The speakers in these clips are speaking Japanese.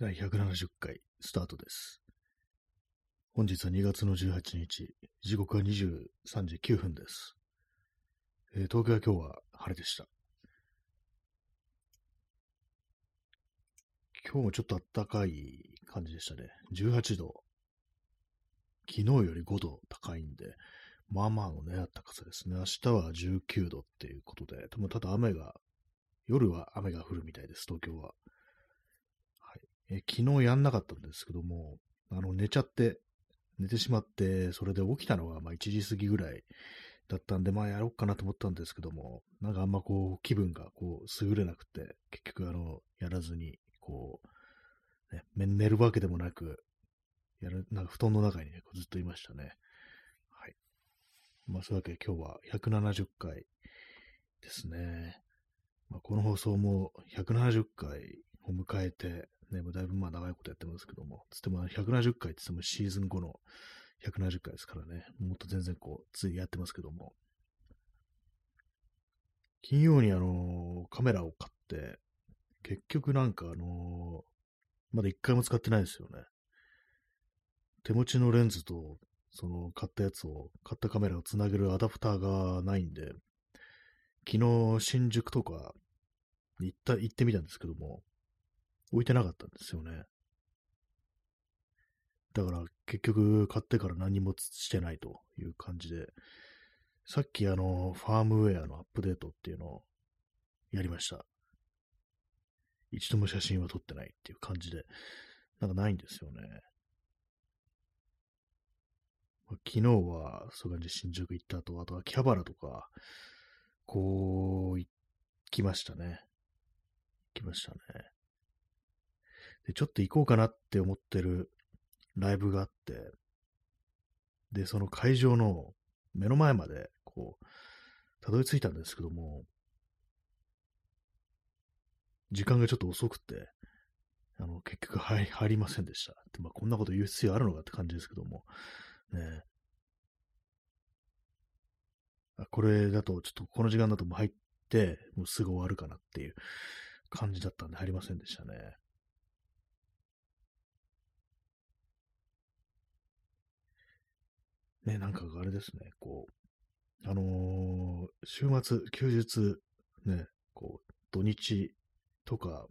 第170回スタートです。本日は2月の18日、時刻は23時9分です。えー東京は今日は晴れでした。今日もちょっと暖かい感じでしたね。18度。昨日より5度高いんで、まあまあのね、暖かさですね。明日は19度っていうことで、でもただ雨が、夜は雨が降るみたいです、東京は。え昨日やんなかったんですけども、あの、寝ちゃって、寝てしまって、それで起きたのが、まあ、1時過ぎぐらいだったんで、まあ、やろうかなと思ったんですけども、なんかあんまこう、気分がこう、優れなくて、結局、あの、やらずに、こう、ね、寝るわけでもなく、やる、なんか布団の中にね、ずっといましたね。はい。まあ、そういうわけで今日は170回ですね。まあ、この放送も170回を迎えて、ね、もうだいぶまあ長いことやってますけども、つっても170回って言ってもシーズン後の170回ですからね、もっと全然こう、ついやってますけども、金曜にあのカメラを買って、結局なんかあのまだ一回も使ってないですよね。手持ちのレンズと、その買ったやつを、買ったカメラをつなげるアダプターがないんで、昨日新宿とかに行った、行ってみたんですけども、置いてなかったんですよね。だから結局買ってから何もしてないという感じで、さっきあの、ファームウェアのアップデートっていうのをやりました。一度も写真は撮ってないっていう感じで、なんかないんですよね。昨日は、そういう感じで新宿行った後、あとはキャバラとか、こう、行きましたね。行きましたね。で、ちょっと行こうかなって思ってるライブがあって、で、その会場の目の前まで、こう、たどり着いたんですけども、時間がちょっと遅くて、あの、結局入入りませんでした。でまあ、こんなこと言う必要あるのかって感じですけども、ねあこれだと、ちょっとこの時間だともう入って、もうすぐ終わるかなっていう感じだったんで入りませんでしたね。ね、なんかあれですね、こう、あのー週末、休日、ね、こう、土日とか、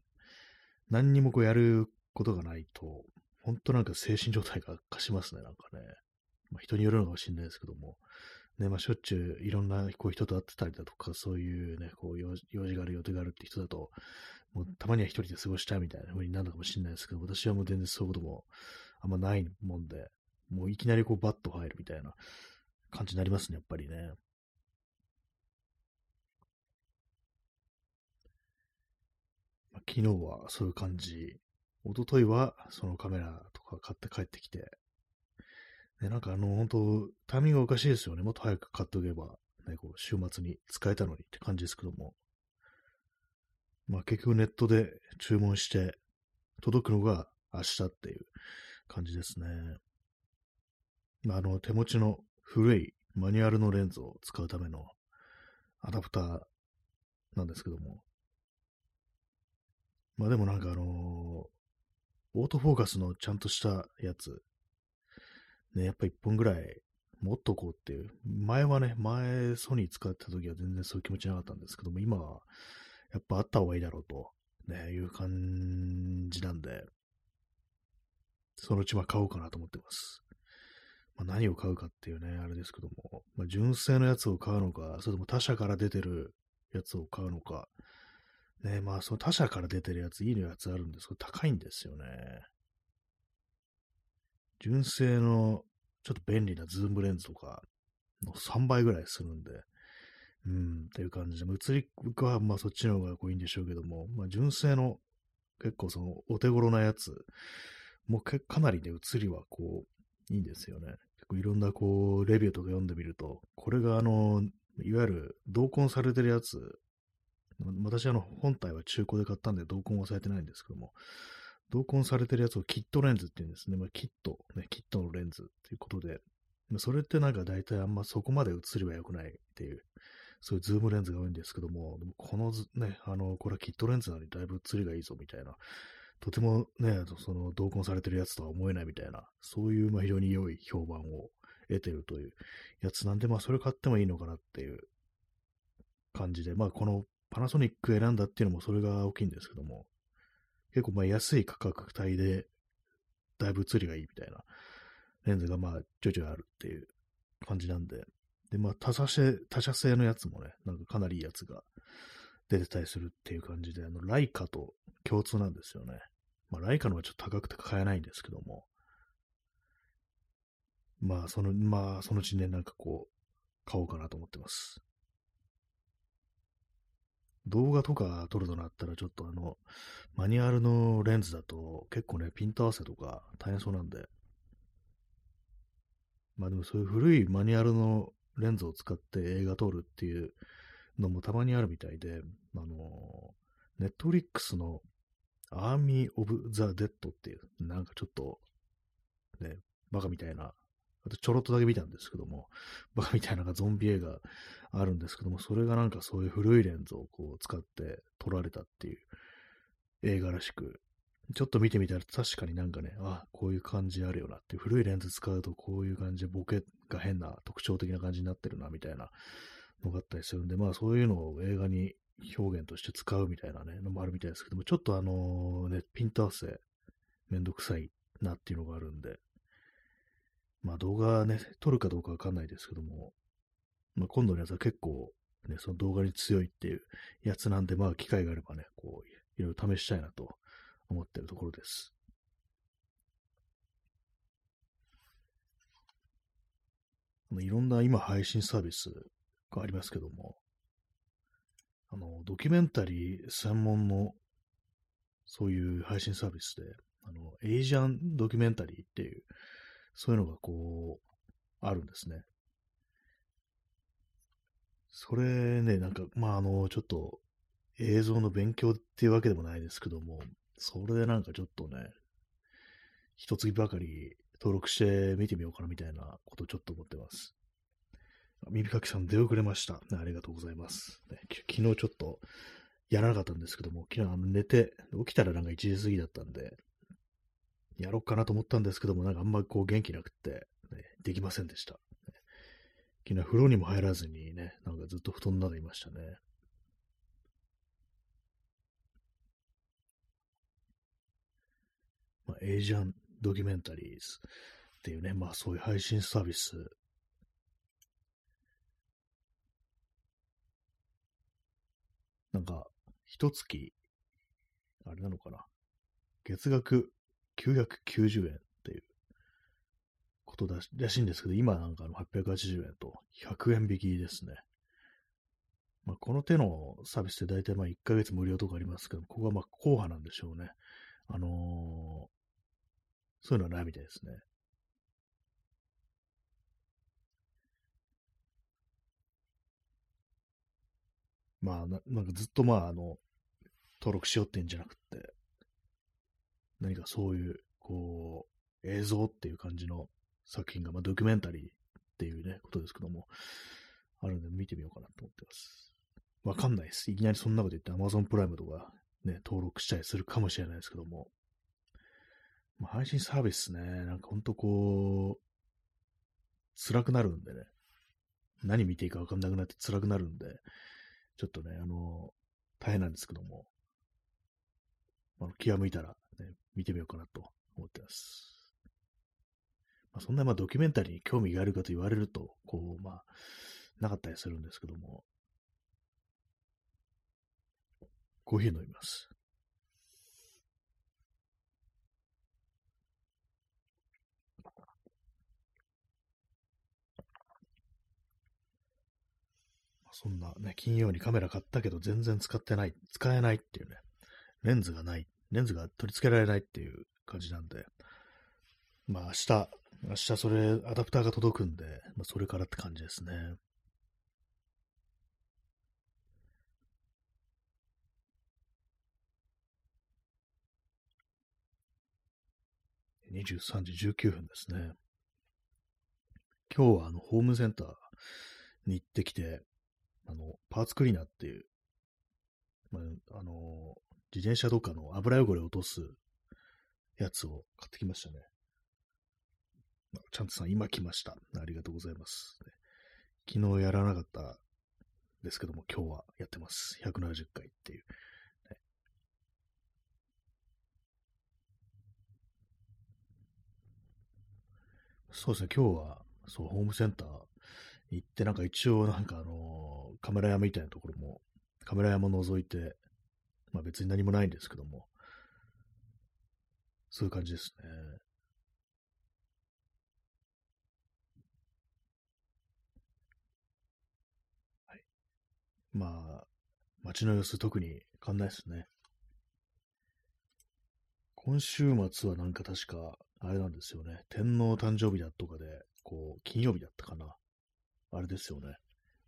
何にもこうやることがないと、本当なんか精神状態が悪化しますね、なんかね。まあ、人によるのかもしれないですけども、ね、まあ、しょっちゅういろんなこう人と会ってたりだとか、そういうね、こう用事がある、予定があるって人だと、もうたまには一人で過ごしたいみたいな風になるのかもしれないですけど、私はもう全然そういうこともあんまないもんで、もういきなりこうバッと入るみたいな感じになりますね、やっぱりね。まあ昨日はそういう感じ。一昨日はそのカメラとか買って帰ってきて、ね、なんかあの、本当タイミングがおかしいですよね。もっと早く買っておけば、ね、こう週末に使えたのにって感じですけども。まあ結局ネットで注文して、届くのが明日っていう感じですね。まあ、あの、手持ちの古いマニュアルのレンズを使うためのアダプターなんですけども。まあでもなんかあのーオートフォーカスのちゃんとしたやつ、ね、やっぱ一本ぐらい持っとこうっていう。前はね、前ソニー使ってた時は全然そういう気持ちなかったんですけども、今はやっぱあった方がいいだろうと、ね、いう感じなんで、そのうちは買おうかなと思ってます。まあ、何を買うかっていうね、あれですけども、まあ、純正のやつを買うのか、それとも他社から出てるやつを買うのか、ね、まあ、その他社から出てるやつ、いいのやつあるんですけど、高いんですよね。純正の、ちょっと便利なズームレンズとか、の3倍ぐらいするんで、うん、っていう感じで、映りは、まあ、そっちの方がこういいんでしょうけども、まあ、純正の、結構その、お手頃なやつ、もうかなりね、映りはこう、いいんですよね。結構いろんなこう、レビューとか読んでみると、これがあの、いわゆる同梱されてるやつ、私あの、本体は中古で買ったんで同梱はされてないんですけども、同梱されてるやつをキットレンズって言うんですね。まあ、キット、ね、キットのレンズっていうことで、それってなんか大体あんまそこまで映りは良くないっていう、そういうズームレンズが多いんですけども、もこのね、あの、これはキットレンズなのにだいぶ映りがいいぞみたいなとてもね、その同梱されてるやつとは思えないみたいな、そういうまあ非常に良い評判を得てるというやつなんで、まあそれ買ってもいいのかなっていう感じで、まあこのパナソニック選んだっていうのもそれが大きいんですけども、結構まあ安い価格帯で、だいぶ映りがいいみたいなレンズがまあちょいちょいあるっていう感じなんで、でまあ他社製、他社製のやつもね、なんかかなりいいやつが出てたりするっていう感じで、あの、ライカと共通なんですよね。まあライカのはちょっと高くて買えないんですけども、まあその、まあそのうちね、なんかこう、買おうかなと思ってます。動画とか撮るとなったら、ちょっとあの、マニュアルのレンズだと結構ね、ピント合わせとか大変そうなんで、まあでもそういう古いマニュアルのレンズを使って映画撮るっていうのもたまにあるみたいで、あの、ネットフリックスのアーミー・オブ・ザ・デッドっていう、なんかちょっと、ね、バカみたいなあとちょろっとだけ見たんですけども、バカみたいなゾンビ映画あるんですけども、それがなんかそういう古いレンズをこう使って撮られたっていう映画らしく、ちょっと見てみたら確かになんかね、あ、こういう感じあるよなっていう、古いレンズ使うとこういう感じでボケが変な特徴的な感じになってるなみたいなのがあったりするんで、まあそういうのを映画に表現として使うみたいなね、のもあるみたいですけども、ちょっとあのね、ピント合わせめんどくさいなっていうのがあるんで、まあ動画ね、撮るかどうかわかんないですけども、まあ今度のやつは結構ね、その動画に強いっていうやつなんで、まあ機会があればね、こう、いろいろ試したいなと思ってるところです。いろんな今配信サービスがありますけども、あの、ドキュメンタリー専門のそういう配信サービスで、あの、エイジャンドキュメンタリーっていう、そういうのがこう、あるんですね。それね、なんか、まあ、あの、ちょっと映像の勉強っていうわけでもないですけども、それでなんかちょっとね、一月ばかり登録して見てみようかなみたいなことをちょっと思ってます。耳かきさん出遅れました、ありがとうございます。ね、昨日ちょっとやらなかったんですけども、昨日あの寝て、起きたらなんか1時過ぎだったんで、やろうかなと思ったんですけども、なんかあんまりこう元気なくって、ね、できませんでした。昨日風呂にも入らずにね、なんかずっと布団の中いましたね。まあ、エイジャンドキュメンタリーズっていうね、まあそういう配信サービス。なんか、一月、あれなのかな。月額990円っていうことだらしいんですけど、今なんかの880円と100円引きですね。まあ、この手のサービスって大体まあ1ヶ月無料とかありますけど、ここはまあ硬派なんでしょうね。あのー、そういうのはないみたいですね。まあな、なんかずっとまあ、あの、登録しようってんじゃなくって、何かそういう、こう、映像っていう感じの作品が、まあ、ドキュメンタリーっていうね、ことですけども、あるんで見てみようかなと思ってます。わかんないです。いきなりそんなこと言って Amazon プライムとかね、登録したりするかもしれないですけども、まあ、配信サービスね、なんかほんとこう、辛くなるんでね、何見ていいかわかんなくなって辛くなるんで、ちょっとね、あの、大変なんですけども、あの気が向いたらね、見てみようかなと思ってます。まあ、そんなまあドキュメンタリーに興味があるかと言われると、こう、まあ、なかったりするんですけども、コーヒー飲みます。そんなね、金曜にカメラ買ったけど全然使ってない、使えないっていうね、レンズがないレンズが取り付けられないっていう感じなんで、まあ明日、明日それ、アダプターが届くんで、まあそれからって感じですね。23時19分ですね。今日はあのホームセンターに行ってきて、あの、パーツクリーナーっていう、まあ、あの、自転車とかの油汚れを落とすやつを買ってきましたね。ちゃんとさん、今来ました。ありがとうございます。昨日やらなかったですけども、今日はやってます。170回っていう。そうですね、今日は、そう、ホームセンター行って、なんか一応、なんかあのー、カメラ屋みたいなところも、カメラ屋も覗いて、まあ別に何もないんですけども、そういう感じですね。はい。まあ、街の様子特に変わんないですね。今週末はなんか確か、あれなんですよね。天皇誕生日だとかで、こう、金曜日だったかな。あれですよね。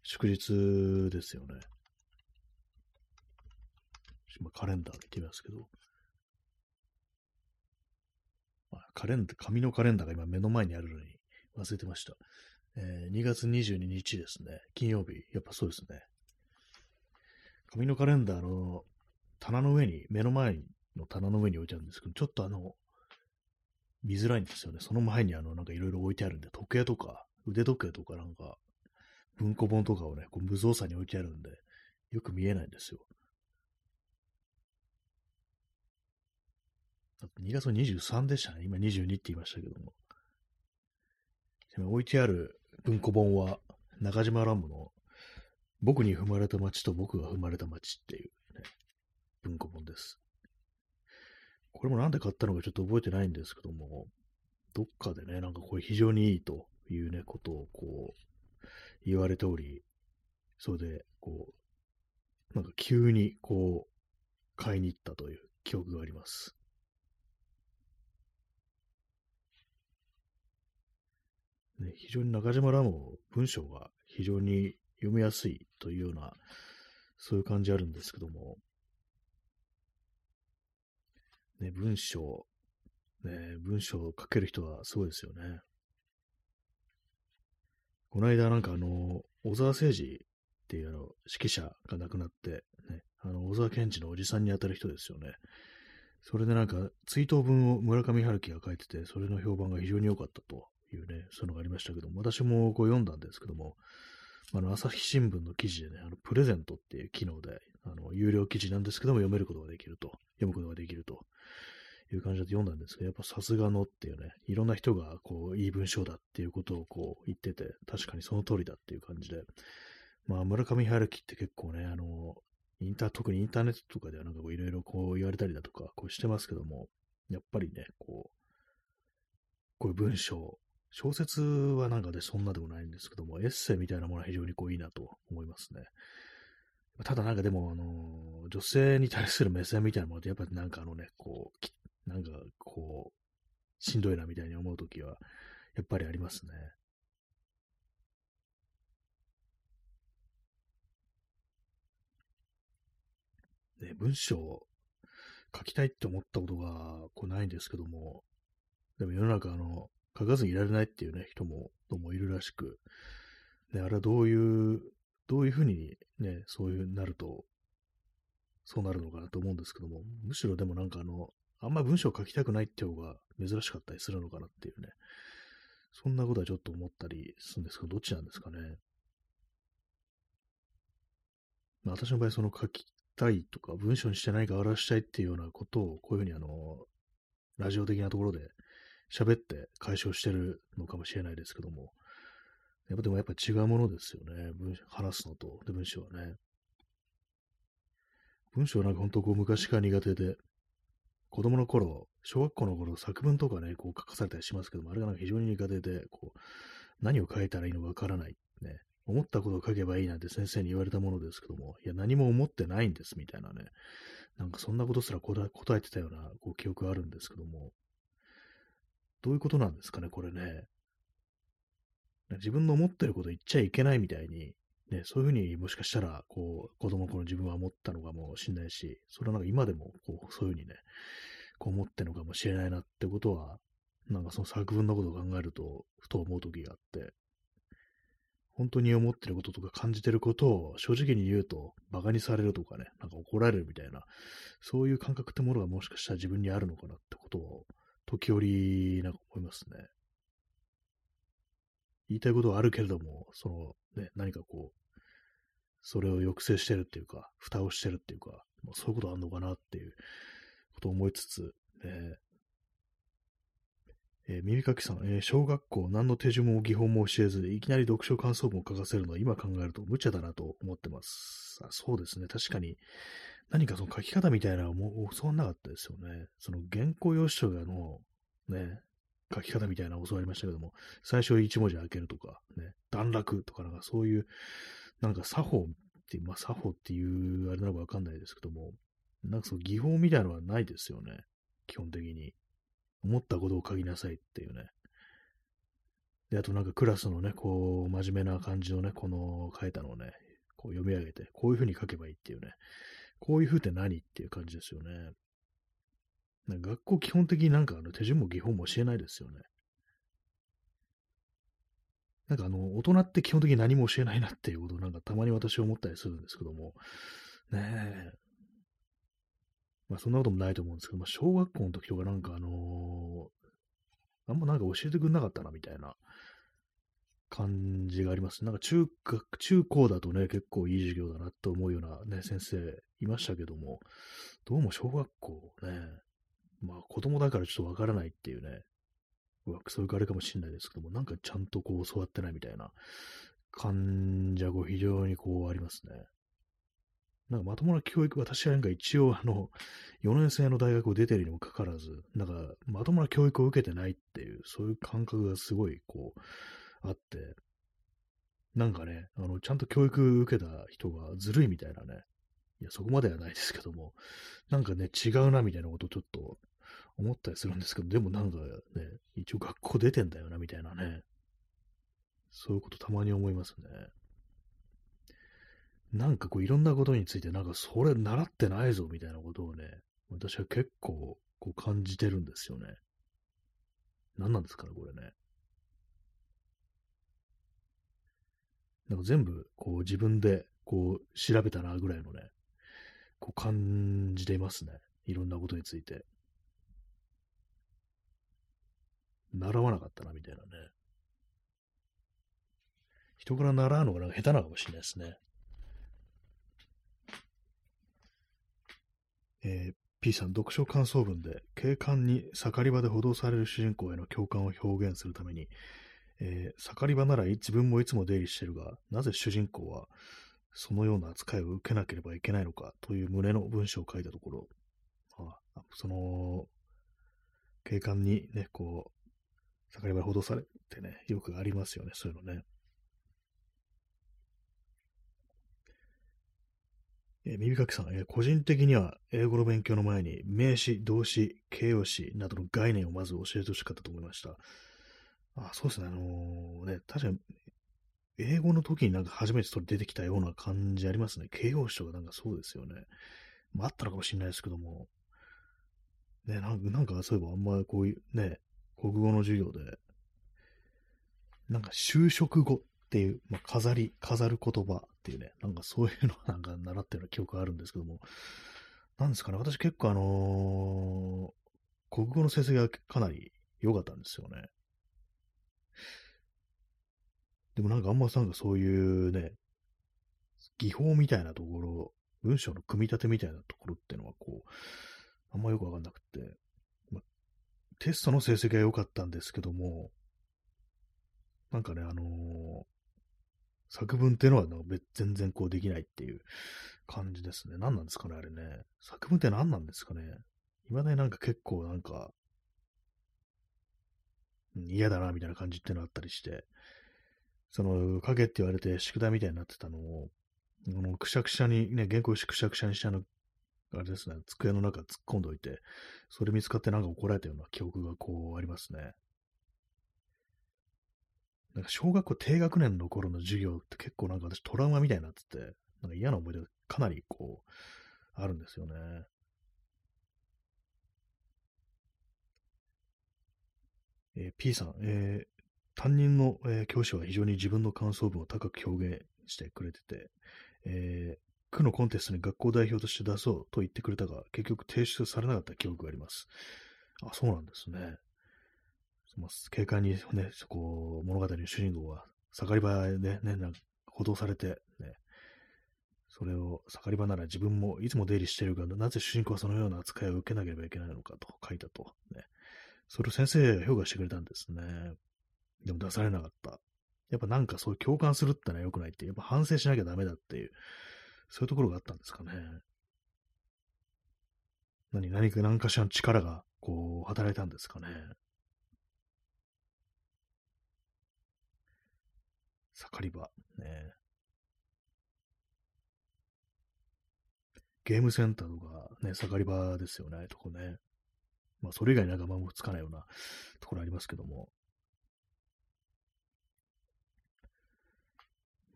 祝日ですよね。今カレンダー見てみますけど。カレンダー、紙のカレンダーが今目の前にあるのに忘れてました。えー、2月22日ですね。金曜日。やっぱそうですね。紙のカレンダーの棚の上に、目の前の棚の上に置いてあるんですけど、ちょっとあの、見づらいんですよね。その前にあの、なんかいろいろ置いてあるんで、時計とか、腕時計とかなんか、文庫本とかをね、こう無造作に置いてあるん。で、よく見えないん。ですよ。2月の23でしたね。今22って言いましたけども。置いてある文庫本は、中島乱舞の僕に踏まれた街と僕が踏まれた街っていう、ね、文庫本です。これもなん。で買ったのかちょっと覚えてないん。ですけども、どっかでね、なん。かこれ非常にいいというね、ことをこう、言われており、それで、こう、なんか急にこう、買いに行ったという記憶があります。ね、非常に中島らも文章が非常に読みやすいというような、そういう感じあるんですけども、ね、文章、ね、文章を書ける人はすごいですよね。この間なんかあの、小沢誠二っていうあの、指揮者が亡くなって、ね、あの、小沢健二のおじさんに当たる人ですよね。それでなんか、追悼文を村上春樹が書いてて、それの評判が非常に良かったというね、そういうのがありましたけども、私もこう読んだんですけども、あの、朝日新聞の記事でね、あの、プレゼントっていう機能で、あの、有料記事なんですけども、読めることができると、読むことができるという感じで読んだんですけど、やっぱさすがのっていうね、いろんな人がこう、いい文章だっていうことをこう言ってて、確かにその通りだっていう感じで、まあ、村上春樹って結構ね、あの、インター、特にインターネットとかではなんかこういろいろこう言われたりだとか、こうしてますけども、やっぱりね、こう、こういう文章、小説はなんかでそんなでもないんですけども、エッセイみたいなものは非常にこういいなと思いますね。ただなんかでも、あの、女性に対する目線みたいなものってやっぱりなんかあのね、こう、なんかこう、しんどいなみたいに思うときは、やっぱりありますね。ね、文章を書きたいって思ったことがこうないんですけども、でも世の中あの、書かずにいられないっていうね、人も、どうもいるらしく、ね、あれはどういう、どういうふうにね、そういうになると、そうなるのかなと思うんですけども、むしろでもなんかあの、あんまり文章を書きたくないって方が珍しかったりするのかなっていうね、そんなことはちょっと思ったりするんですけど、どっちなんですかね。まあ、私の場合、その書きたいとか、文章にしてないか表したいっていうようなことを、こういうふうにあの、ラジオ的なところで喋って解消してるのかもしれないですけども、やっぱでもやっぱ違うものですよね。文話すのと、で文章はね。文章はなんか本当こう昔から苦手で、子供の頃、小学校の頃作文とかね、こう書かされたりしますけども、あれがなんか非常に苦手で、こう、何を書いたらいいのかわからない。ね。思ったことを書けばいいなんて先生に言われたものですけども、いや、何も思ってないんですみたいなね。なんかそんなことすら答えてたようなこう記憶があるんですけども、どういうことなんですかね、これね。自分の思ってること言っちゃいけないみたいに、ね、そういうふうにもしかしたら、こう、子供の頃自分は思ったのかもしれないし、それはなんか今でも、こう、そういうふうにね、こう思ってるのかもしれないなってことは、なんかその作文のことを考えると、ふと思う時があって、本当に思ってることとか感じてることを正直に言うと、馬鹿にされるとかね、なんか怒られるみたいな、そういう感覚ってものがもしかしたら自分にあるのかなってことを、時折、なんか思いますね。言いたいことはあるけれども、その、ね、何かこう、それを抑制してるっていうか、蓋をしてるっていうか、まあ、そういうことあんのかなっていうことを思いつつ、ね、えー、耳かきさん、えー、小学校何の手順も技法も教えず、いきなり読書感想文を書かせるのは今考えると無茶だなと思ってます。あそうですね。確かに、何かその書き方みたいなのも教わんなかったですよね。その原稿用紙書のね、書き方みたいな教わりましたけども、最初1文字開けるとか、ね、段落とかなんかそういう、なんか作法って、まあ作法っていうあれなのかわかんないですけども、なんかその技法みたいなのはないですよね。基本的に。思ったことを書きなさいっていうね。で、あとなんかクラスのね、こう、真面目な感じのね、この書いたのをね、こう読み上げて、こういう風に書けばいいっていうね。こういう風って何っていう感じですよね。学校基本的になんかあの手順も技法も教えないですよね。なんかあの、大人って基本的に何も教えないなっていうことをなんかたまに私は思ったりするんですけども、ねえ、まあそんなこともないと思うんですけど、まあ小学校の時とかなんかあのー、あんまなんか教えてくれなかったなみたいな感じがあります。なんか中学、中高だとね、結構いい授業だなと思うようなね、先生いましたけども、どうも小学校ね、まあ子供だからちょっとわからないっていうね、うわそういうあれかもしれないですけども、なんかちゃんとこう教わってないみたいな。感じが非常にこうありますね。なんかまともな教育、私はなんか一応あの、4年生の大学を出てるにもかかわらず、なんかまともな教育を受けてないっていう、そういう感覚がすごいこう、あって、なんかね、あの、ちゃんと教育受けた人がずるいみたいなね、いや、そこまではないですけども、なんかね、違うなみたいなことをちょっと思ったりするんですけど、でもなんかね、一応学校出てんだよなみたいなね、そういうことたまに思いますね。なんかこういろんなことについて、なんかそれ習ってないぞみたいなことをね、私は結構こう感じてるんですよね。何なんですかね、これね。なんか全部こう自分でこう調べたなぐらいのね、こう感じていますね。いろんなことについて。習わなかったなみたいなね。人から習うのがなんか下手なのかもしれないですね。えー、P さん、読書感想文で、警官に盛り場で補導される主人公への共感を表現するために、えー、盛り場なら自分もいつも出入りしてるが、なぜ主人公はそのような扱いを受けなければいけないのかという旨の文章を書いたところ、あその、警官にね、こう、盛り場で補導されてね、よくありますよね、そういうのね。え、耳かきさん、え、個人的には英語の勉強の前に名詞、動詞、形容詞などの概念をまず教えてほしかったと思いました。あ、そうですね。あのー、ね、確かに、英語の時になんか初めてそれ出てきたような感じありますね。形容詞とかなんかそうですよね。まあ、あったのかもしれないですけども。ね、なんか、なんかそういえばあんまりこういうね、国語の授業で、なんか就職後っていう、まあ、飾り、飾る言葉っていうね、なんかそういうの なんか習ったような記憶があるんですけども、なんですかね、私結構あのー、国語の成績がかなり良かったんですよね。でもなんかあんまなんかそういうね、技法みたいなところ、文章の組み立てみたいなところっていうのはこう、あんまよくわかんなくて、テストの成績が良かったんですけども、なんかね、あのー、作文っていうのは全然こうできないっていう感じですね。何なんですかね、あれね。作文って何なんですかね。未だになんか結構なんか、嫌だな、みたいな感じってのあったりして、その、書けって言われて宿題みたいになってたのを、このくしゃくしゃに、ね、原稿くしゃくしゃにしたの、あれですね、机の中突っ込んどいて、それ見つかってなんか怒られたような記憶がこうありますね。なんか小学校低学年の頃の授業って結構なんか私トラウマみたいになってて、なんか嫌な思い出がかなりこう、あるんですよね。えー、P さん、えー、担任の、えー、教師は非常に自分の感想文を高く表現してくれてて、えー、区のコンテストに学校代表として出そうと言ってくれたが、結局提出されなかった記憶があります。あ、そうなんですね。警官にね、こ、物語の主人公が盛り場でね、なんか補導されて、ね、それを盛り場なら自分もいつも出入りしているが、なぜ主人公はそのような扱いを受けなければいけないのかと書いたと。ね、それを先生が評価してくれたんですね。でも出されなかった。やっぱなんかそういう共感するってのは良くないって、やっぱ反省しなきゃダメだっていう、そういうところがあったんですかね。何、何か何かしらの力が、こう、働いたんですかね。盛り場。ね。ゲームセンターとか、ね、盛り場ですよね、とこね。まあ、それ以外なんかまもつかないようなところありますけども。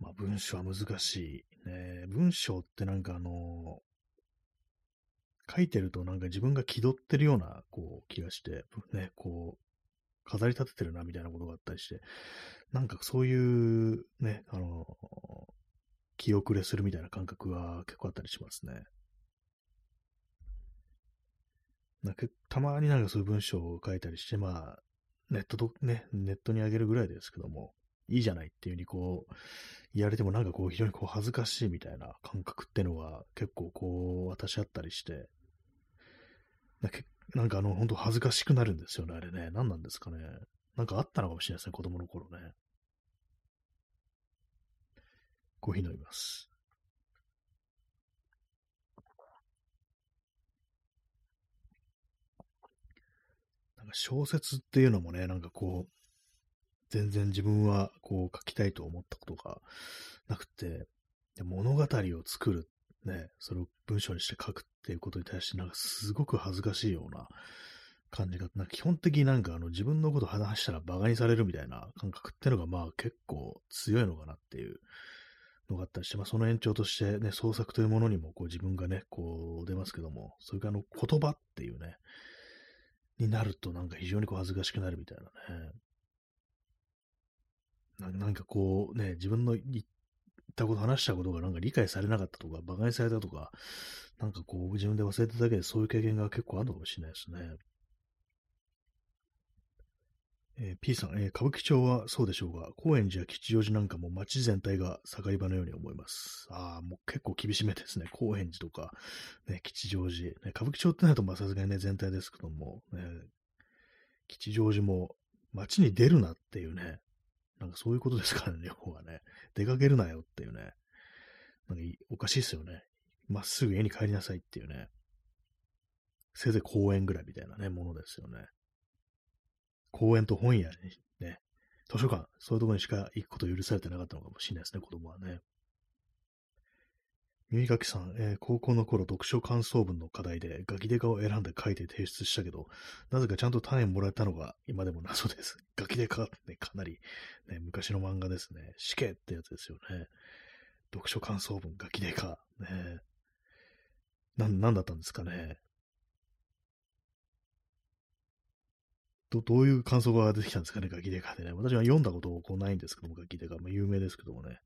まあ、文章は難しい。ね、文章ってなんかあの書いてるとなんか自分が気取ってるような、こう、気がして、ね、こう、飾り立ててるな、みたいなことがあったりして、なんかそういう、ね、あの気遅れするみたいな感覚は結構あったりしますね。なんかたまになんかそういう文章を書いたりして、まあ、ネットと、ね、ネットに上げるぐらいですけども、いいじゃないっていうふうにこう、言われてもなんかこう非常にこう恥ずかしいみたいな感覚っていうのが結構こう私あったりして、なんかあの本当恥ずかしくなるんですよね、あれね。何なんですかね。なんかあったのかもしれないですね、子供の頃ね。コーヒー飲みます。なんか小説っていうのもね、なんかこう、全然自分はこう書きたいと思ったことがなくて、で物語を作る、ね、それを文章にして書くっていうことに対して、なんかすごく恥ずかしいような感じが、なんか基本的になんかあの自分のこと話したら馬鹿にされるみたいな感覚っていうのがまあ結構強いのかなっていうのがあったりして、まあその延長としてね、創作というものにもこう自分がね、こう出ますけども、それからあの言葉っていうね、になるとなんか非常にこう恥ずかしくなるみたいなね、なんかこうね、自分の言ったこと、話したことがなんか理解されなかったとか、馬鹿にされたとか、なんかこう自分で忘れただけでそういう経験が結構あるのかもしれないですね。えー、P さん、えー、歌舞伎町はそうでしょうが、高円寺や吉祥寺なんかも街全体が盛り場のように思います。ああ、もう結構厳しめですね。高円寺とか、ね、吉祥寺。ね、歌舞伎町ってなるとまあさすがにね、全体ですけども、ね、吉祥寺も街に出るなっていうね、なんかそういうことですからね、要はね。出かけるなよっていうね。なんかおかしいですよね。まっすぐ家に帰りなさいっていうね。せいぜい公園ぐらいみたいなね、ものですよね。公園と本屋にね、図書館、そういうところにしか行くこと許されてなかったのかもしれないですね、子供はね。耳かきさん、えー、高校の頃読書感想文の課題でガキデカを選んで書いて提出したけど、なぜかちゃんと単位もらえたのが今でも謎です。ガキデカってかなり、ね、昔の漫画ですね。死刑ってやつですよね。読書感想文、ガキデカ。ね。な、なんだったんですかね。ど、どういう感想が出てきたんですかね、ガキデカでね。私は読んだことこうないんですけども、ガキデカ。まあ、有名ですけどもね。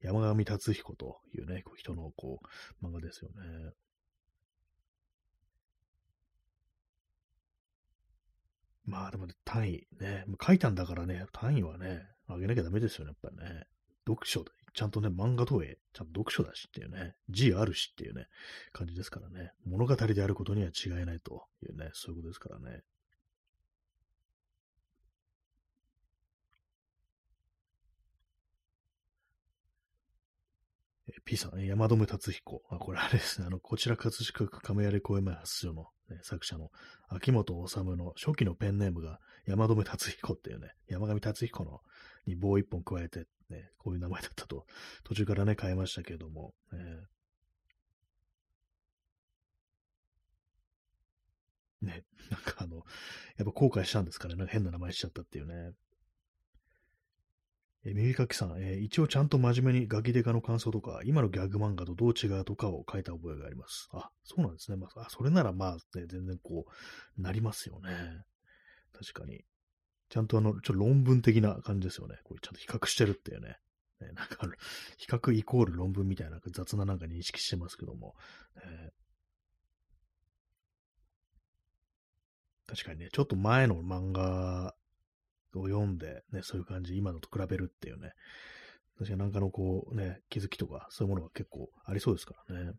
山上達彦というね、こう人のこう漫画ですよね。まあでも、単位ね、書いたんだからね、単位はね、あげなきゃダメですよね、やっぱりね。読書で、ちゃんとね、漫画投影、ちゃんと読書だしっていうね、字あるしっていうね、感じですからね。物語であることには違いないというね、そういうことですからね。P さん、山留達彦。あ、これあれですね。あの、こちら葛飾区亀有公園前発祥の、ね、作者の秋元治の初期のペンネームが山留達彦っていうね、山上達彦のに棒一本加えて、ね、こういう名前だったと、途中からね、変えましたけれども、えー、ね、なんかあの、やっぱ後悔したんですかね。なんか変な名前しちゃったっていうね。え耳かきさん、えー、一応ちゃんと真面目にガキデカの感想とか、今のギャグ漫画とどう違うとかを書いた覚えがあります。あ、そうなんですね。まあ、それならまあ、ね、全然こう、なりますよね。確かに。ちゃんとあの、ちょ論文的な感じですよね。こうちゃんと比較してるっていうね。ねなんか、比較イコール論文みたいな雑ななんか認識してますけども。えー確かにね、ちょっと前の漫画を読んで、ね、そういう感じ、今のと比べるっていうね、確かになんかのこうね、気づきとか、そういうものが結構ありそうですからね。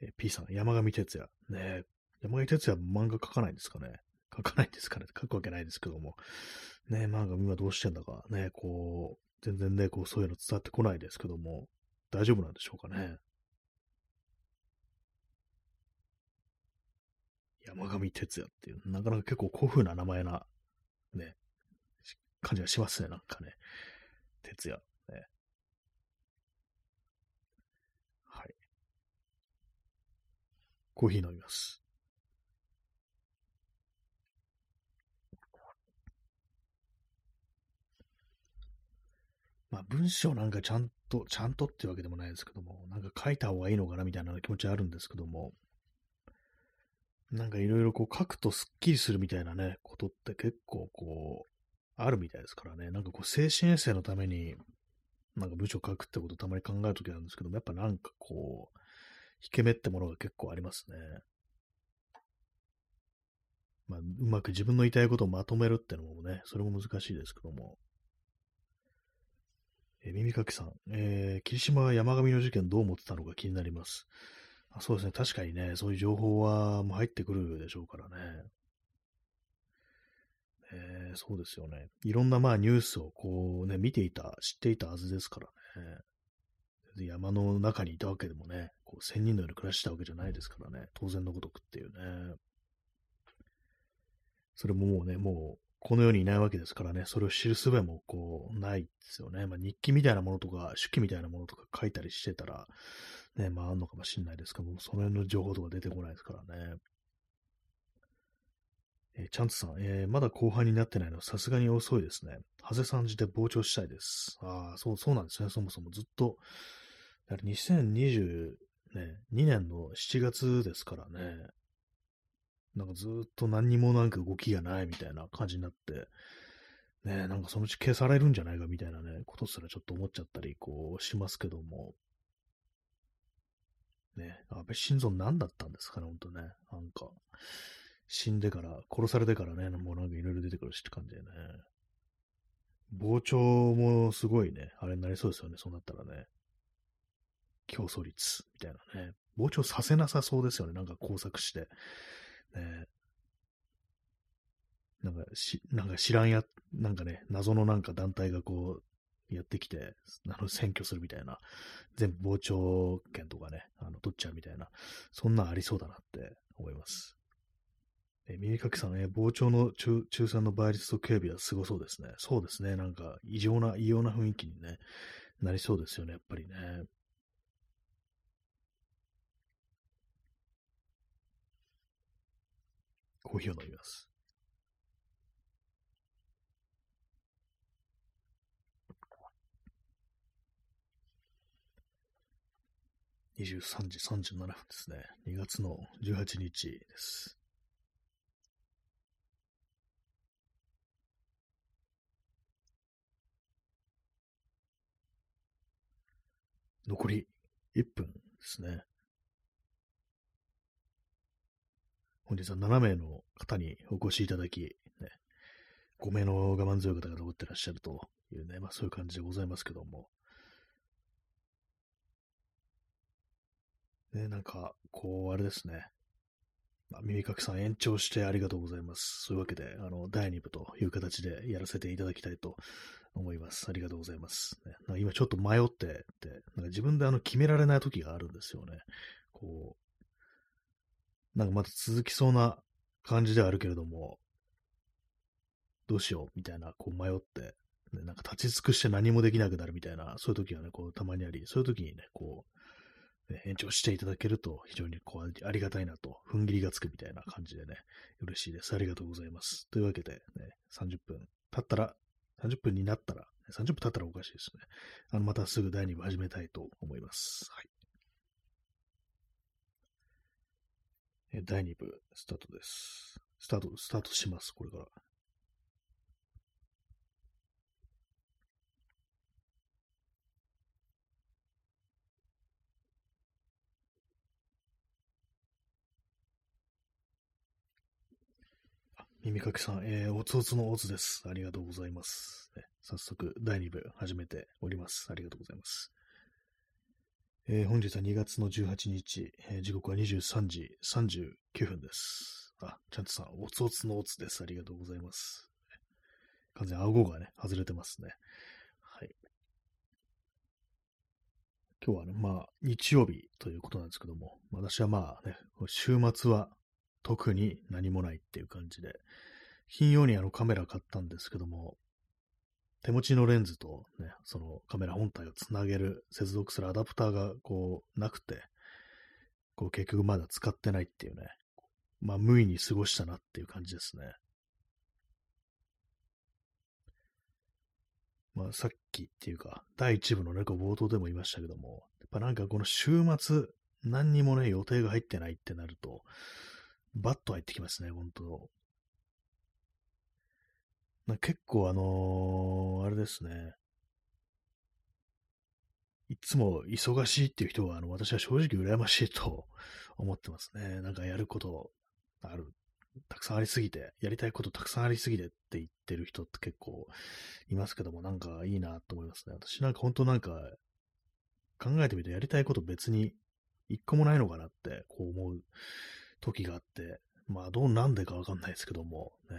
え P さん、山上哲也。ね山上哲也漫画描かないんですかね書かないんですかね書くわけないですけども。ね漫画今どうしてんだかね、こう、全然ね、こうそういうの伝わってこないですけども、大丈夫なんでしょうかね。山上哲也っていう、なかなか結構古風な名前な、ね、感じがしますね、なんかね。哲也。ね。はい。コーヒー飲みます。まあ文章なんかちゃんと、ちゃんとっていうわけでもないですけども、なんか書いた方がいいのかなみたいな気持ちはあるんですけども、なんかいろいろこう書くとスッキリするみたいなね、ことって結構こう、あるみたいですからね。なんかこう精神衛生のために、なんか文章書くってことをたまに考えるときなんですけども、やっぱなんかこう、引け目ってものが結構ありますね。まあ、うまく自分の言いたいことをまとめるってのもね、それも難しいですけども。えー、耳かきさん、えー、霧島は山上の事件どう思ってたのか気になります。そうですね、確かにね、そういう情報はもう入ってくるでしょうからね。えー、そうですよね。いろんなまあニュースをこうね、見ていた、知っていたはずですからね。山の中にいたわけでもね、こう仙人のように暮らしたわけじゃないですからね。当然のごとくっていうね。それももうね、もうこの世にいないわけですからね、それを知る術もこう、ないですよね。まあ、日記みたいなものとか、手記みたいなものとか書いたりしてたら、ね、まあ、あんのかもしれないですけども、その辺の情報とか出てこないですからね。えー、チャンツさん、えー、まだ後半になってないのはさすがに遅いですね。ハゼさんじて傍聴したいです。ああ、そう、そうなんですね。そもそもずっと、だから2022年の7月ですからね。なんかずっと何にもなんか動きがないみたいな感じになって、ね、なんかそのうち消されるんじゃないかみたいなね、ことすらちょっと思っちゃったり、こう、しますけども。ね、安倍晋三何だったんですかね、ほんとね。なんか、死んでから、殺されてからね、もうなんかいろいろ出てくるしって感じでね。傍聴もすごいね、あれになりそうですよね、そうなったらね。競争率みたいなね。傍聴させなさそうですよね、なんか工作して。ね、なんかし、なんか知らんや、なんかね、謎のなんか団体がこう、やってきて、あの、選挙するみたいな、全部傍聴権とかね、あの、取っちゃうみたいな、そんなありそうだなって思います。え、耳かきさん、ね、傍聴の抽抽選の倍率と警備はすごそうですね。そうですね。なんか、異常な、異様な雰囲気にね、なりそうですよね、やっぱりね。コーヒーを飲みます。23時37分ですね。2月の18日です。残り1分ですね。本日は7名の方にお越しいただき、ね、5名の我慢強い方が残ってらっしゃるというね、まあそういう感じでございますけども。ね、なんか、こう、あれですね。まあ、耳かきさん延長してありがとうございます。そういうわけで、あの、第2部という形でやらせていただきたいと思います。ありがとうございます。ね、今ちょっと迷ってて、なんか自分であの決められない時があるんですよね。こう、なんかまだ続きそうな感じではあるけれども、どうしようみたいな、こう迷って、ね、なんか立ち尽くして何もできなくなるみたいな、そういう時はね、こうたまにあり、そういう時にね、こう、延長していただけると非常にこうありがたいなと、踏ん切りがつくみたいな感じでね、嬉しいです。ありがとうございます。というわけで、ね、30分経ったら、30分になったら、30分経ったらおかしいですね。あの、またすぐ第2部始めたいと思います。はい。第2部、スタートです。スタート、スタートします、これから。耳かきさん、えー、おつおつのおつです。ありがとうございます。ね、早速、第2部始めております。ありがとうございます。えー、本日は2月の18日、えー、時刻は23時39分です。あ、ちゃんとさん、おつおつのおつです。ありがとうございます。完全に顎がね、外れてますね。はい。今日はね、まあ、日曜日ということなんですけども、私はまあね、週末は特に何もないっていう感じで、金曜にあのカメラ買ったんですけども、手持ちのレンズとね、そのカメラ本体をつなげる、接続するアダプターがこう、なくて、こう結局まだ使ってないっていうね、まあ無意に過ごしたなっていう感じですね。まあさっきっていうか、第1部のね、こう冒頭でも言いましたけども、やっぱなんかこの週末、何にもね、予定が入ってないってなると、バッと入ってきますね、本当な結構あのー、あれですね。いつも忙しいっていう人は、あの、私は正直羨ましいと 思ってますね。なんかやることある。たくさんありすぎて、やりたいことたくさんありすぎてって言ってる人って結構いますけども、なんかいいなと思いますね。私なんか本当なんか考えてみてやりたいこと別に一個もないのかなってこう思う時があって、まあどうなんでかわかんないですけども、ね、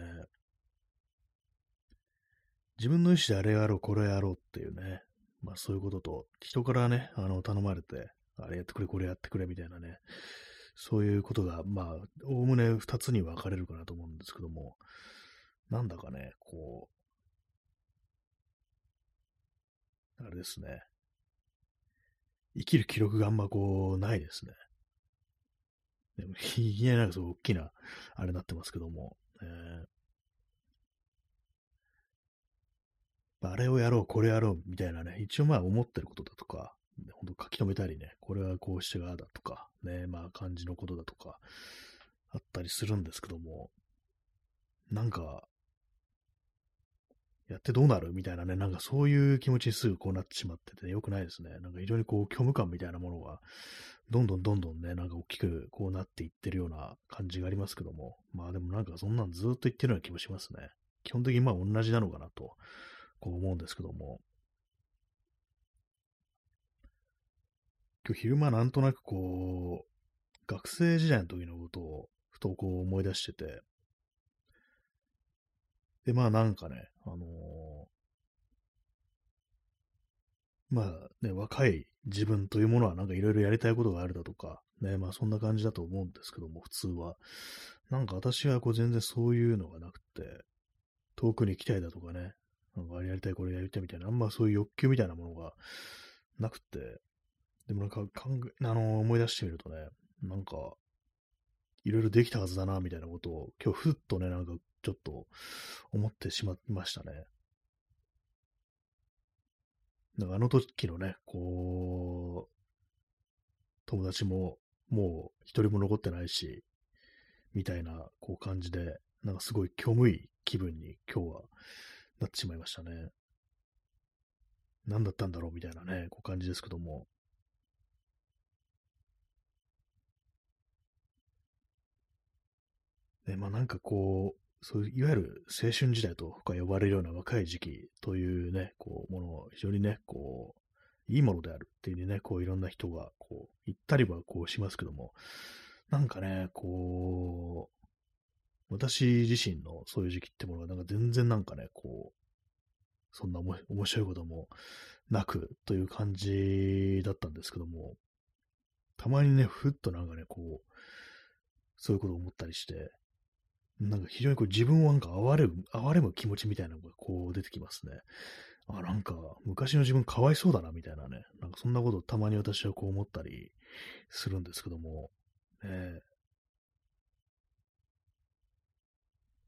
自分の意思であれやろう、これやろうっていうね、まあそういうことと、人からね、あの、頼まれて、あれやってくれ、これやってくれみたいなね、そういうことが、まあ、おおむね二つに分かれるかなと思うんですけども、なんだかね、こう、あれですね、生きる記録があんまこう、ないですね。でも、いきなりなんかそう大きな、あれになってますけども、えー、あれをやろう、これやろう、みたいなね、一応まあ思ってることだとか、本当書き留めたりね、これはこうしてがだとか、ね、まあ漢字のことだとか、あったりするんですけども、なんか、やってどうなる？みたいなね、なんかそういう気持ちにすぐこうなってしまってて、ね、よくないですね。なんか非常にこう虚無感みたいなものがどんどんどんどんね、なんか大きくこうなっていってるような感じがありますけども、まあでもなんかそんなんずっと言ってるような気もしますね。基本的にまあ同じなのかなと、こう思うんですけども。今日昼間なんとなくこう、学生時代の時のことをふとこう思い出してて、で、まあなんかね、あのー、まあね、若い自分というものはなんかいろいろやりたいことがあるだとか、ね、まあそんな感じだと思うんですけども、普通は。なんか私はこう全然そういうのがなくて、遠くに行きたいだとかね、なんかあれやりたいこれやりたいみたいな、あんまそういう欲求みたいなものがなくて、でもなんか考え、あの、思い出してみるとね、なんか、いろいろできたはずだな、みたいなことを、今日ふっとね、なんかちょっと思ってしまいましたね。なんかあの時のね、こう、友達ももう一人も残ってないし、みたいなこう感じで、なんかすごい虚無い気分に今日はなってしまいましたね。何だったんだろうみたいなね、こう感じですけども。ね、まあなんかこう、そうい、わゆる青春時代とか呼ばれるような若い時期というね、こう、ものを非常にね、こう、いいものであるっていうね、こういろんな人がこう言ったりはこうしますけども、なんかね、こう、私自身のそういう時期ってものがなんか全然なんかね、こう、そんな面白いこともなくという感じだったんですけども、たまにね、ふっとなんかね、こう、そういうことを思ったりして、なんか非常にこう自分をなんか哀れむ、哀れむ気持ちみたいなのがこう出てきますね。あ、なんか昔の自分かわいそうだなみたいなね。なんかそんなことをたまに私はこう思ったりするんですけども、ね、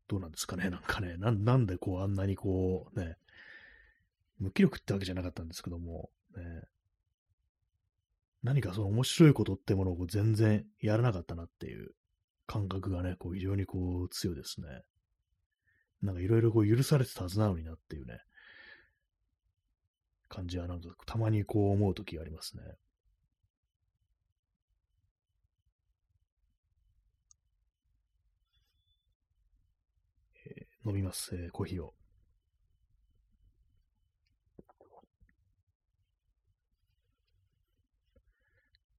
どうなんですかね。なんかねな、なんでこうあんなにこうね、無気力ってわけじゃなかったんですけども、ね、何かその面白いことってものを全然やらなかったなっていう。感覚がね、こう非常にこう強いですね。なんかいろいろこう許されてたはずなのになっていうね、感じはなんかたまにこう思うときがありますね。飲みます、えー、コーヒーを。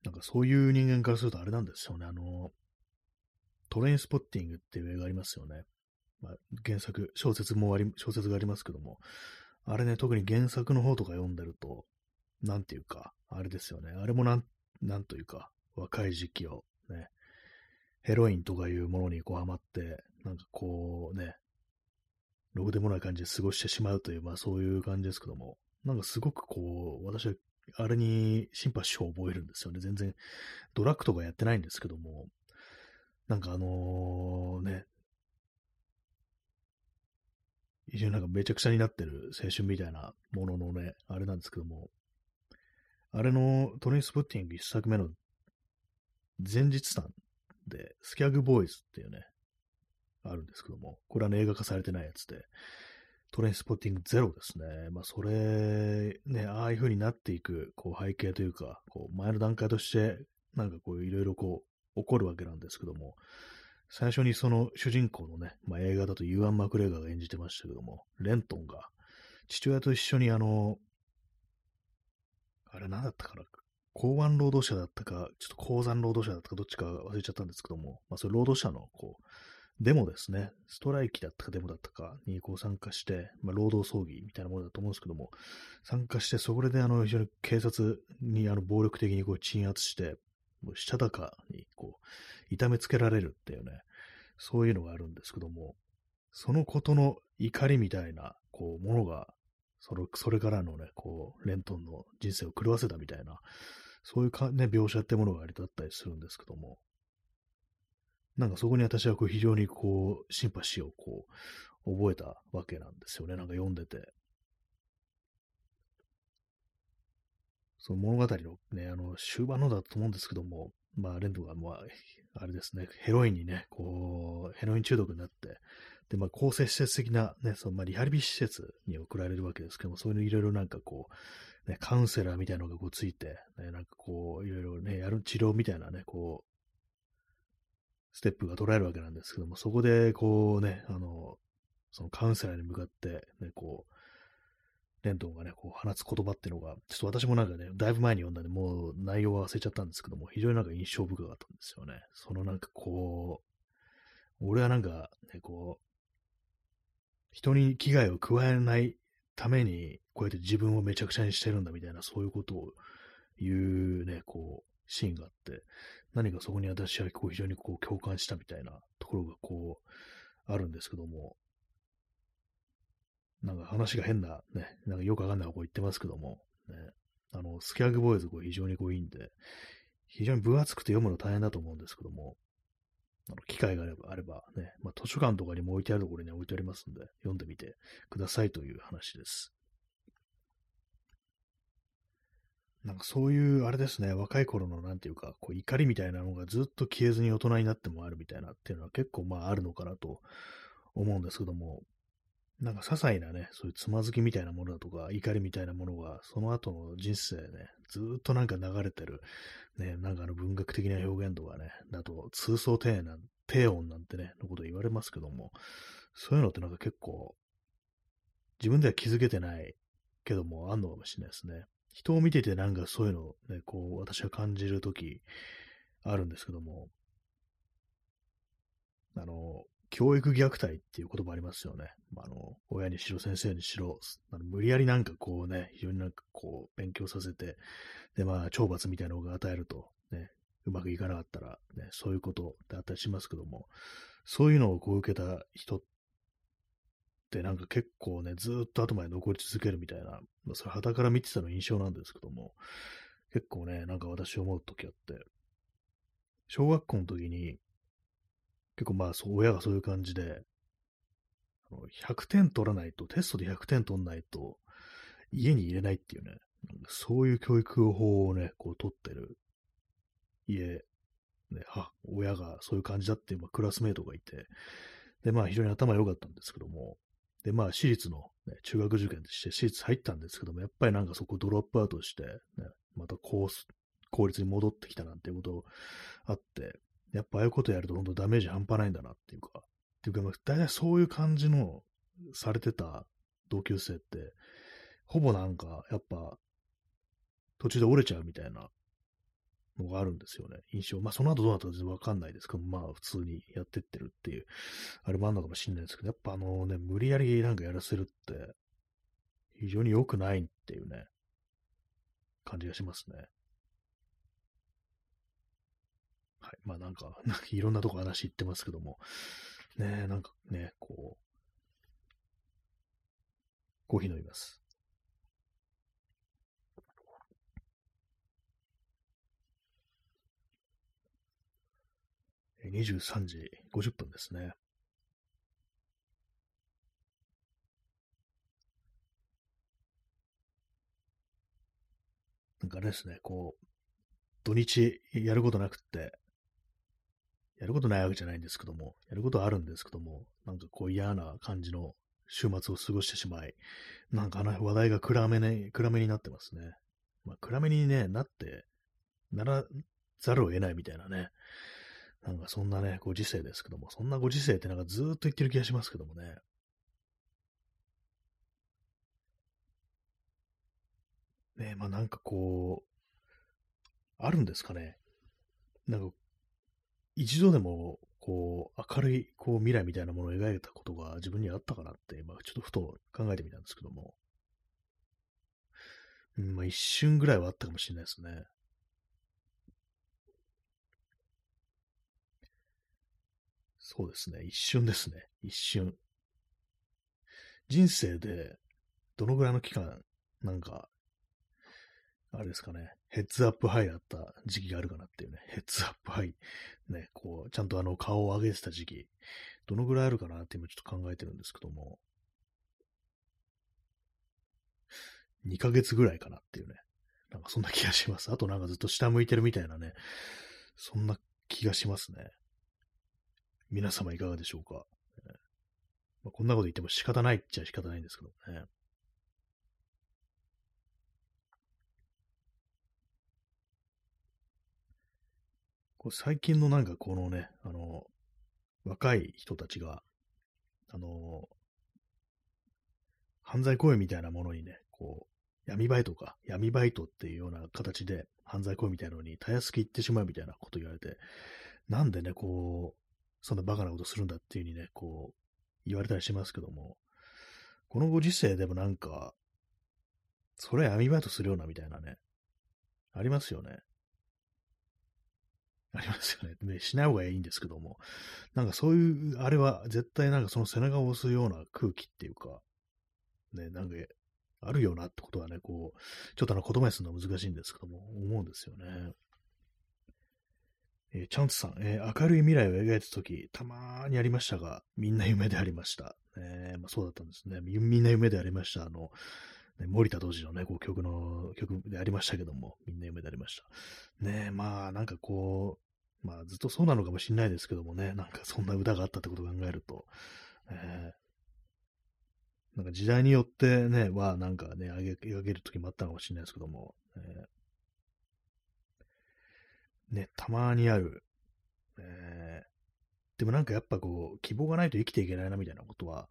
なんかそういう人間からするとあれなんですよね。あの、トレインスポッティングっていう映画ありますよね。まあ、原作、小説もあり、小説がありますけども、あれね、特に原作の方とか読んでると、なんていうか、あれですよね。あれもなん、なんというか、若い時期をね、ヘロインとかいうものにこうハマって、なんかこうね、ろくでもない感じで過ごしてしまうという、まあそういう感じですけども、なんかすごくこう、私はあれにシンパシーを覚えるんですよね。全然ドラッグとかやってないんですけども、なんかあのね、非常になんかめちゃくちゃになってる青春みたいなもののね、あれなんですけども、あれのトレインスプッティング一作目の前日談で、スキャグボーイズっていうね、あるんですけども、これは、ね、映画化されてないやつで、トレインスポッティングゼロですね。まあ、それ、ね、ああいう風になっていく、こう、背景というか、こう、前の段階として、なんかこう、いろいろこう、起こるわけなんですけども、最初にその主人公のね、まあ、映画だとユーアン・マクレーガーが演じてましたけども、レントンが、父親と一緒にあの、あれ何だったかな、港湾労働者だったか、ちょっと鉱山労働者だったか、どっちか忘れちゃったんですけども、まあ、それ労働者の、こう、デモですね、ストライキだったかデモだったかにこう参加して、まあ、労働争議みたいなものだと思うんですけども、参加して、そこであの非常に警察にあの暴力的にこう鎮圧して、もうしたたかにこう痛めつけられるっていうね、そういうのがあるんですけども、そのことの怒りみたいなこうものが、そのそれからのね、こう、レントンの人生を狂わせたみたいな、そういうか、ね、描写ってものがありだったりするんですけども、なんかそこに私はこう非常にこう、シンパシーをこう、覚えたわけなんですよね。なんか読んでて。その物語のね、あの、終盤のだと思うんですけども、まあ、レンドが、まあ、あれですね、ヘロインにね、こう、ヘロイン中毒になって、で、まあ、構成施設的な、ね、その、まあ、リハビリ施設に送られるわけですけども、そういうのいろいろなんかこう、ね、カウンセラーみたいなのがこうついて、ね、なんかこう、いろいろね、やる治療みたいなね、こう、ステップが捉えるわけなんですけども、そこで、こうね、あの、そのカウンセラーに向かって、ね、こう、レントンがね、こう放つ言葉っていうのが、ちょっと私もなんかね、だいぶ前に読んだんで、もう内容は忘れちゃったんですけども、非常になんか印象深かったんですよね。そのなんかこう、俺はなんかね、こう、人に危害を加えないために、こうやって自分をめちゃくちゃにしてるんだみたいな、そういうことを言うね、こう、シーンがあって、何かそこに私はこう非常にこう共感したみたいなところがこう、あるんですけども、なんか話が変な、ね、なんかよくわかんないこう言ってますけども、ね、あの、スキャグボーイズこう非常にこういいんで、非常に分厚くて読むの大変だと思うんですけども、あの機会があれば、あればね、まあ、図書館とかにも置いてあるところに置いてありますんで、読んでみてくださいという話です。なんかそういう、あれですね、若い頃のなんていうか、こう怒りみたいなのがずっと消えずに大人になってもあるみたいなっていうのは結構まああるのかなと思うんですけども、なんか些細なね、そういうつまずきみたいなものだとか、怒りみたいなものが、その後の人生ね、ずっとなんか流れてる、ね、なんかあの文学的な表現とかね、だと、通奏低音低音なんてね、のこと言われますけども、そういうのってなんか結構、自分では気づけてないけども、あんのかもしれないですね。人を見ててなんかそういうのをね、こう、私は感じるときあるんですけども、あの、教育虐待っていう言葉ありますよね。まあの、親にしろ先生にしろ、あの無理やりなんかこうね、非常になんかこう、勉強させて、で、まあ、懲罰みたいなのが与えると、ね、うまくいかなかったら、ね、そういうことってあったりしますけども、そういうのをこう受けた人ってなんか結構ね、ずっと後まで残り続けるみたいな、まあ、それ肌から見てたの印象なんですけども、結構ね、なんか私思う時あって、小学校の時に、結構まあそう、親がそういう感じで、100点取らないと、テストで100点取らないと、家に入れないっていうね、そういう教育法をね、こう取ってる家、ね、は、親がそういう感じだっていう、まあ、クラスメイトがいて、で、まあ非常に頭良かったんですけども、で、まあ、私立の、ね、中学受験として私立入ったんですけども、やっぱりなんかそこドロップアウトして、ね、また公公立に戻ってきたなんていうことあって、やっぱああいうことやると本当ダメージ半端ないんだなっていうか、っていうか、まあ、大体そういう感じのされてた同級生って、ほぼなんか、やっぱ、途中で折れちゃうみたいなのがあるんですよね。印象。まあ、その後どうなったか全然わかんないですけど、まあ、普通にやってってるっていう、あれもあるのかもしれないですけど、やっぱあのね、無理やりなんかやらせるって、非常に良くないっていうね、感じがしますね。はい。まあなんか、なんかいろんなとこ話言ってますけども、ねなんかね、こう、コーヒー飲みます。23時50分ですね。なんかあれですね、こう、土日やることなくって、やることないわけじゃないんですけども、やることあるんですけども、なんかこう嫌な感じの週末を過ごしてしまい、なんかあの話題が暗めね、暗めになってますね。まあ暗めにね、なって、ならざるを得ないみたいなね、なんかそんなね、ご時世ですけども、そんなご時世ってなんかずっと言ってる気がしますけどもね。ねまあなんかこう、あるんですかね。なんか、一度でも、こう、明るい、こう、未来みたいなものを描いたことが自分にあったかなって、まあちょっとふと考えてみたんですけども。うん、まあ一瞬ぐらいはあったかもしれないですね。そうですね。一瞬ですね。一瞬。人生で、どのぐらいの期間、なんか、あれですかね、ヘッズアップハイだった時期があるかなっていうね、ヘッズアップハイ、ね、こう、ちゃんとあの顔を上げてた時期、どのぐらいあるかなって今ちょっと考えてるんですけども、2ヶ月ぐらいかなっていうね、なんかそんな気がします。あとなんかずっと下向いてるみたいなね、そんな気がしますね。皆様いかがでしょうか。まあ、こんなこと言っても仕方ないっちゃ仕方ないんですけどね。こ最近のなんかこのね、あの、若い人たちが、あの、犯罪行為みたいなものにね、こう、闇バイトか、闇バイトっていうような形で犯罪行為みたいなのにたやすく行ってしまうみたいなこと言われて、なんでね、こう、そんなバカなことするんだっていうふうにね、こう、言われたりしますけども、このご時世でもなんか、それ闇バイトするようなみたいなね、ありますよね。ありますよね。ね、しない方がいいんですけども、なんかそういう、あれは絶対なんかその背中を押すような空気っていうか、ね、なんか、あるよなってことはね、こう、ちょっとあの言葉にするのは難しいんですけども、思うんですよね。えー、チャンツさん、えー、明るい未来を描いたとき、たまーにありましたが、みんな夢でありました。えー、まあ、そうだったんですね。みんな夢でありました。あの、ね、森田同時のね、こう曲の、曲でありましたけども、みんな夢でありました。ねまあ、なんかこう、まあ、ずっとそうなのかもしれないですけどもね、なんかそんな歌があったってことを考えると、えー、なんか時代によってね、は、なんかね、描ける時もあったのかもしれないですけども、えー。ね、たまにある、えー、でもなんかやっぱこう、希望がないと生きていけないなみたいなことは、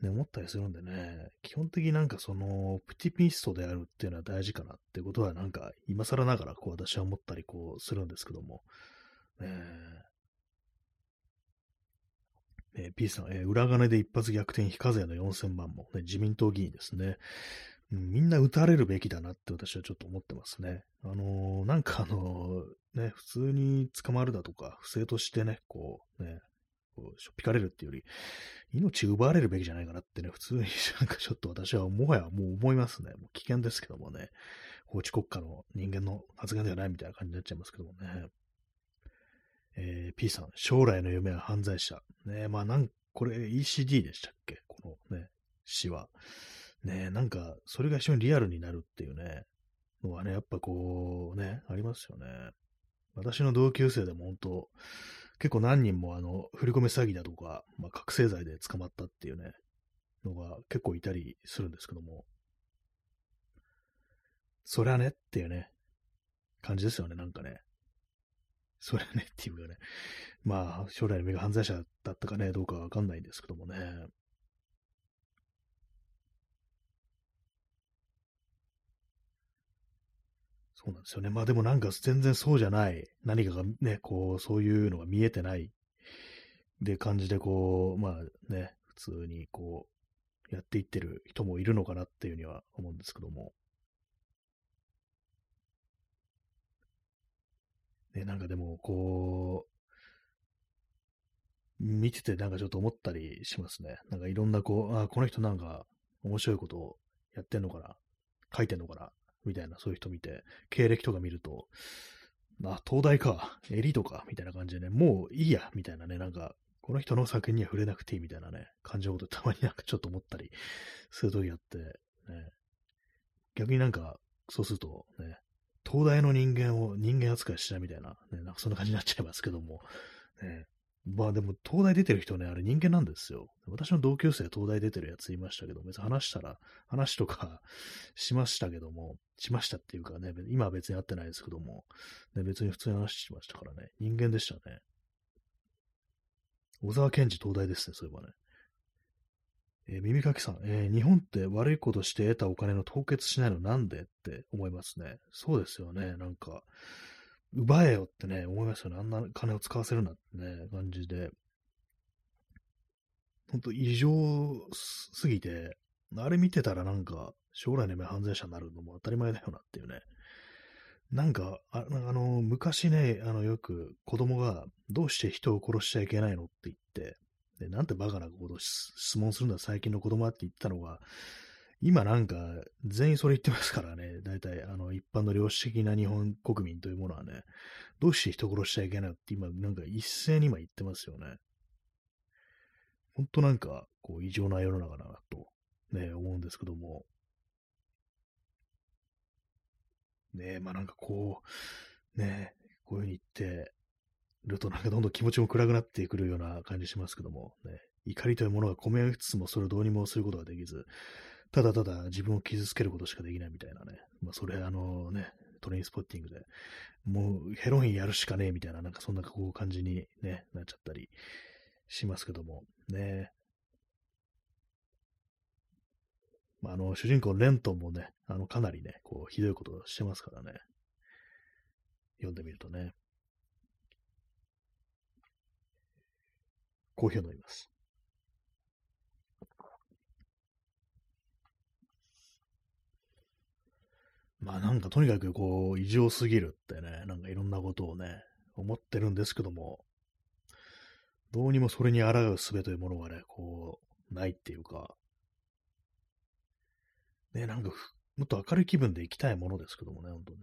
ね、思ったりするんでね、基本的になんかその、プティピストであるっていうのは大事かなってことはなんか、今更ながらこう私は思ったりこうするんですけども、えー、P さん、えー、裏金で一発逆転非課税の4000万も、ね、自民党議員ですね。みんな撃たれるべきだなって私はちょっと思ってますね。あのー、なんかあの、ね、普通に捕まるだとか、不正としてね、こう、ね、こうしょっぴかれるっていうより、命奪われるべきじゃないかなってね、普通に なんかちょっと私はもはやもう思いますね。もう危険ですけどもね、法治国家の人間の発言ではないみたいな感じになっちゃいますけどもね。えー、P さん、将来の夢は犯罪者。ね、まあなん、これ ECD でしたっけ？このね、詩は。ね、なんか、それが非常にリアルになるっていうね、のはね、やっぱこう、ね、ありますよね。私の同級生でも本当、結構何人もあの、振り込め詐欺だとか、まあ、覚醒剤で捕まったっていうね、のが結構いたりするんですけども、そりゃねっていうね、感じですよね、なんかね。それねっていうかね、まあ、将来の目が犯罪者だったかね、どうかわかんないんですけどもね。そうなんですよね。まあでもなんか全然そうじゃない、何かがね、こう、そういうのが見えてないで感じでこう、まあね、普通にこう、やっていってる人もいるのかなっていうには思うんですけども。ね、なんかでも、こう、見ててなんかちょっと思ったりしますね。なんかいろんなこう、あ、この人なんか面白いことをやってんのかな書いてんのかなみたいな、そういう人見て、経歴とか見ると、あ、東大か、エリートか、みたいな感じでね、もういいや、みたいなね、なんか、この人の作品には触れなくていいみたいなね、感じのことたまになんかちょっと思ったりするときあって、ね、逆になんか、そうすると、ね、東大の人間を人間扱いしないみたいな、ね、なんかそんな感じになっちゃいますけども、ね、まあでも、東大出てる人ね、あれ人間なんですよ。私の同級生、東大出てるやついましたけど、別に話したら、話とか しましたけども、しましたっていうかね、今は別に会ってないですけども、ね、別に普通に話しましたからね、人間でしたね。小沢健二東大ですね、そういえばね。えー、耳かきさん、えー、日本って悪いことして得たお金の凍結しないのなんでって思いますね。そうですよね、なんか、奪えよってね、思いますよね。あんな金を使わせるなってね、感じで。ほんと異常すぎて、あれ見てたらなんか、将来の夢犯罪者になるのも当たり前だよなっていうね。なんか、ああの、昔ね、あの、よく子供がどうして人を殺しちゃいけないのって言って、でなんてバカなこと質問するんだ最近の子供はって言ったのが、今なんか、全員それ言ってますからね。大体、あの、一般の良識的な日本国民というものはね、どうして人殺しちゃいけないって今、なんか一斉に今言ってますよね。ほんとなんか、こう、異常な世の中だなと、ね、思うんですけども。ねまあなんかこう、ねこういう風に言ってるとなんかどんどん気持ちも暗くなってくるような感じしますけども、ね、怒りというものが込め上げつつもそれをどうにもすることができず、ただただ自分を傷つけることしかできないみたいなね。まあ、それ、あのね、トレインスポッティングで、もうヘロインやるしかねえみたいな、なんかそんなこう感じに、ね、なっちゃったりしますけども、ね。まあ、あの、主人公レントンもね、あの、かなりね、こう、ひどいことをしてますからね。読んでみるとね。コーヒーを飲みます。まあなんかとにかくこう異常すぎるってね、なんかいろんなことをね、思ってるんですけども、どうにもそれに抗う術というものがね、こう、ないっていうか、ね、なんかもっと明るい気分で行きたいものですけどもね、ほんとね。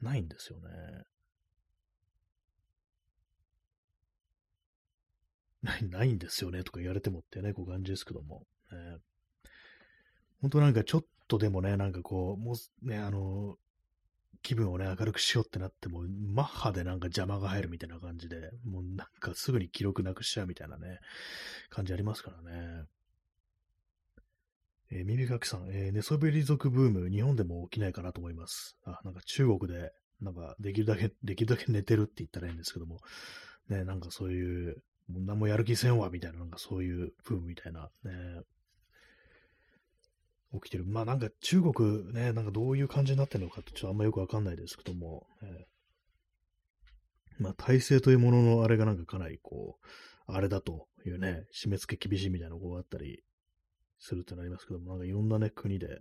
ないんですよね。ない、んですよね、とか言われてもってね、こう感じですけども。ね、本当なんかちょっとでもね、なんかこう、もうね、あの、気分をね、明るくしようってなっても、マッハでなんか邪魔が入るみたいな感じで、もうなんかすぐに記録なくしちゃうみたいなね、感じありますからね。えー、耳かきさん、えー、寝そべり族ブーム、日本でも起きないかなと思います。あ、なんか中国で、なんかできるだけ、できるだけ寝てるって言ったらいいんですけども、ね、なんかそういう、もう何もやる気せんわ、みたいな、なんかそういうブームみたいな、ね、起きてる。まあなんか中国ね、なんかどういう感じになってるのかってちょっとあんまよくわかんないですけども、えー、まあ体制というもののあれがなんかかなりこう、あれだというね、締め付け厳しいみたいなのがあったりするってなりますけども、なんかいろんなね、国で、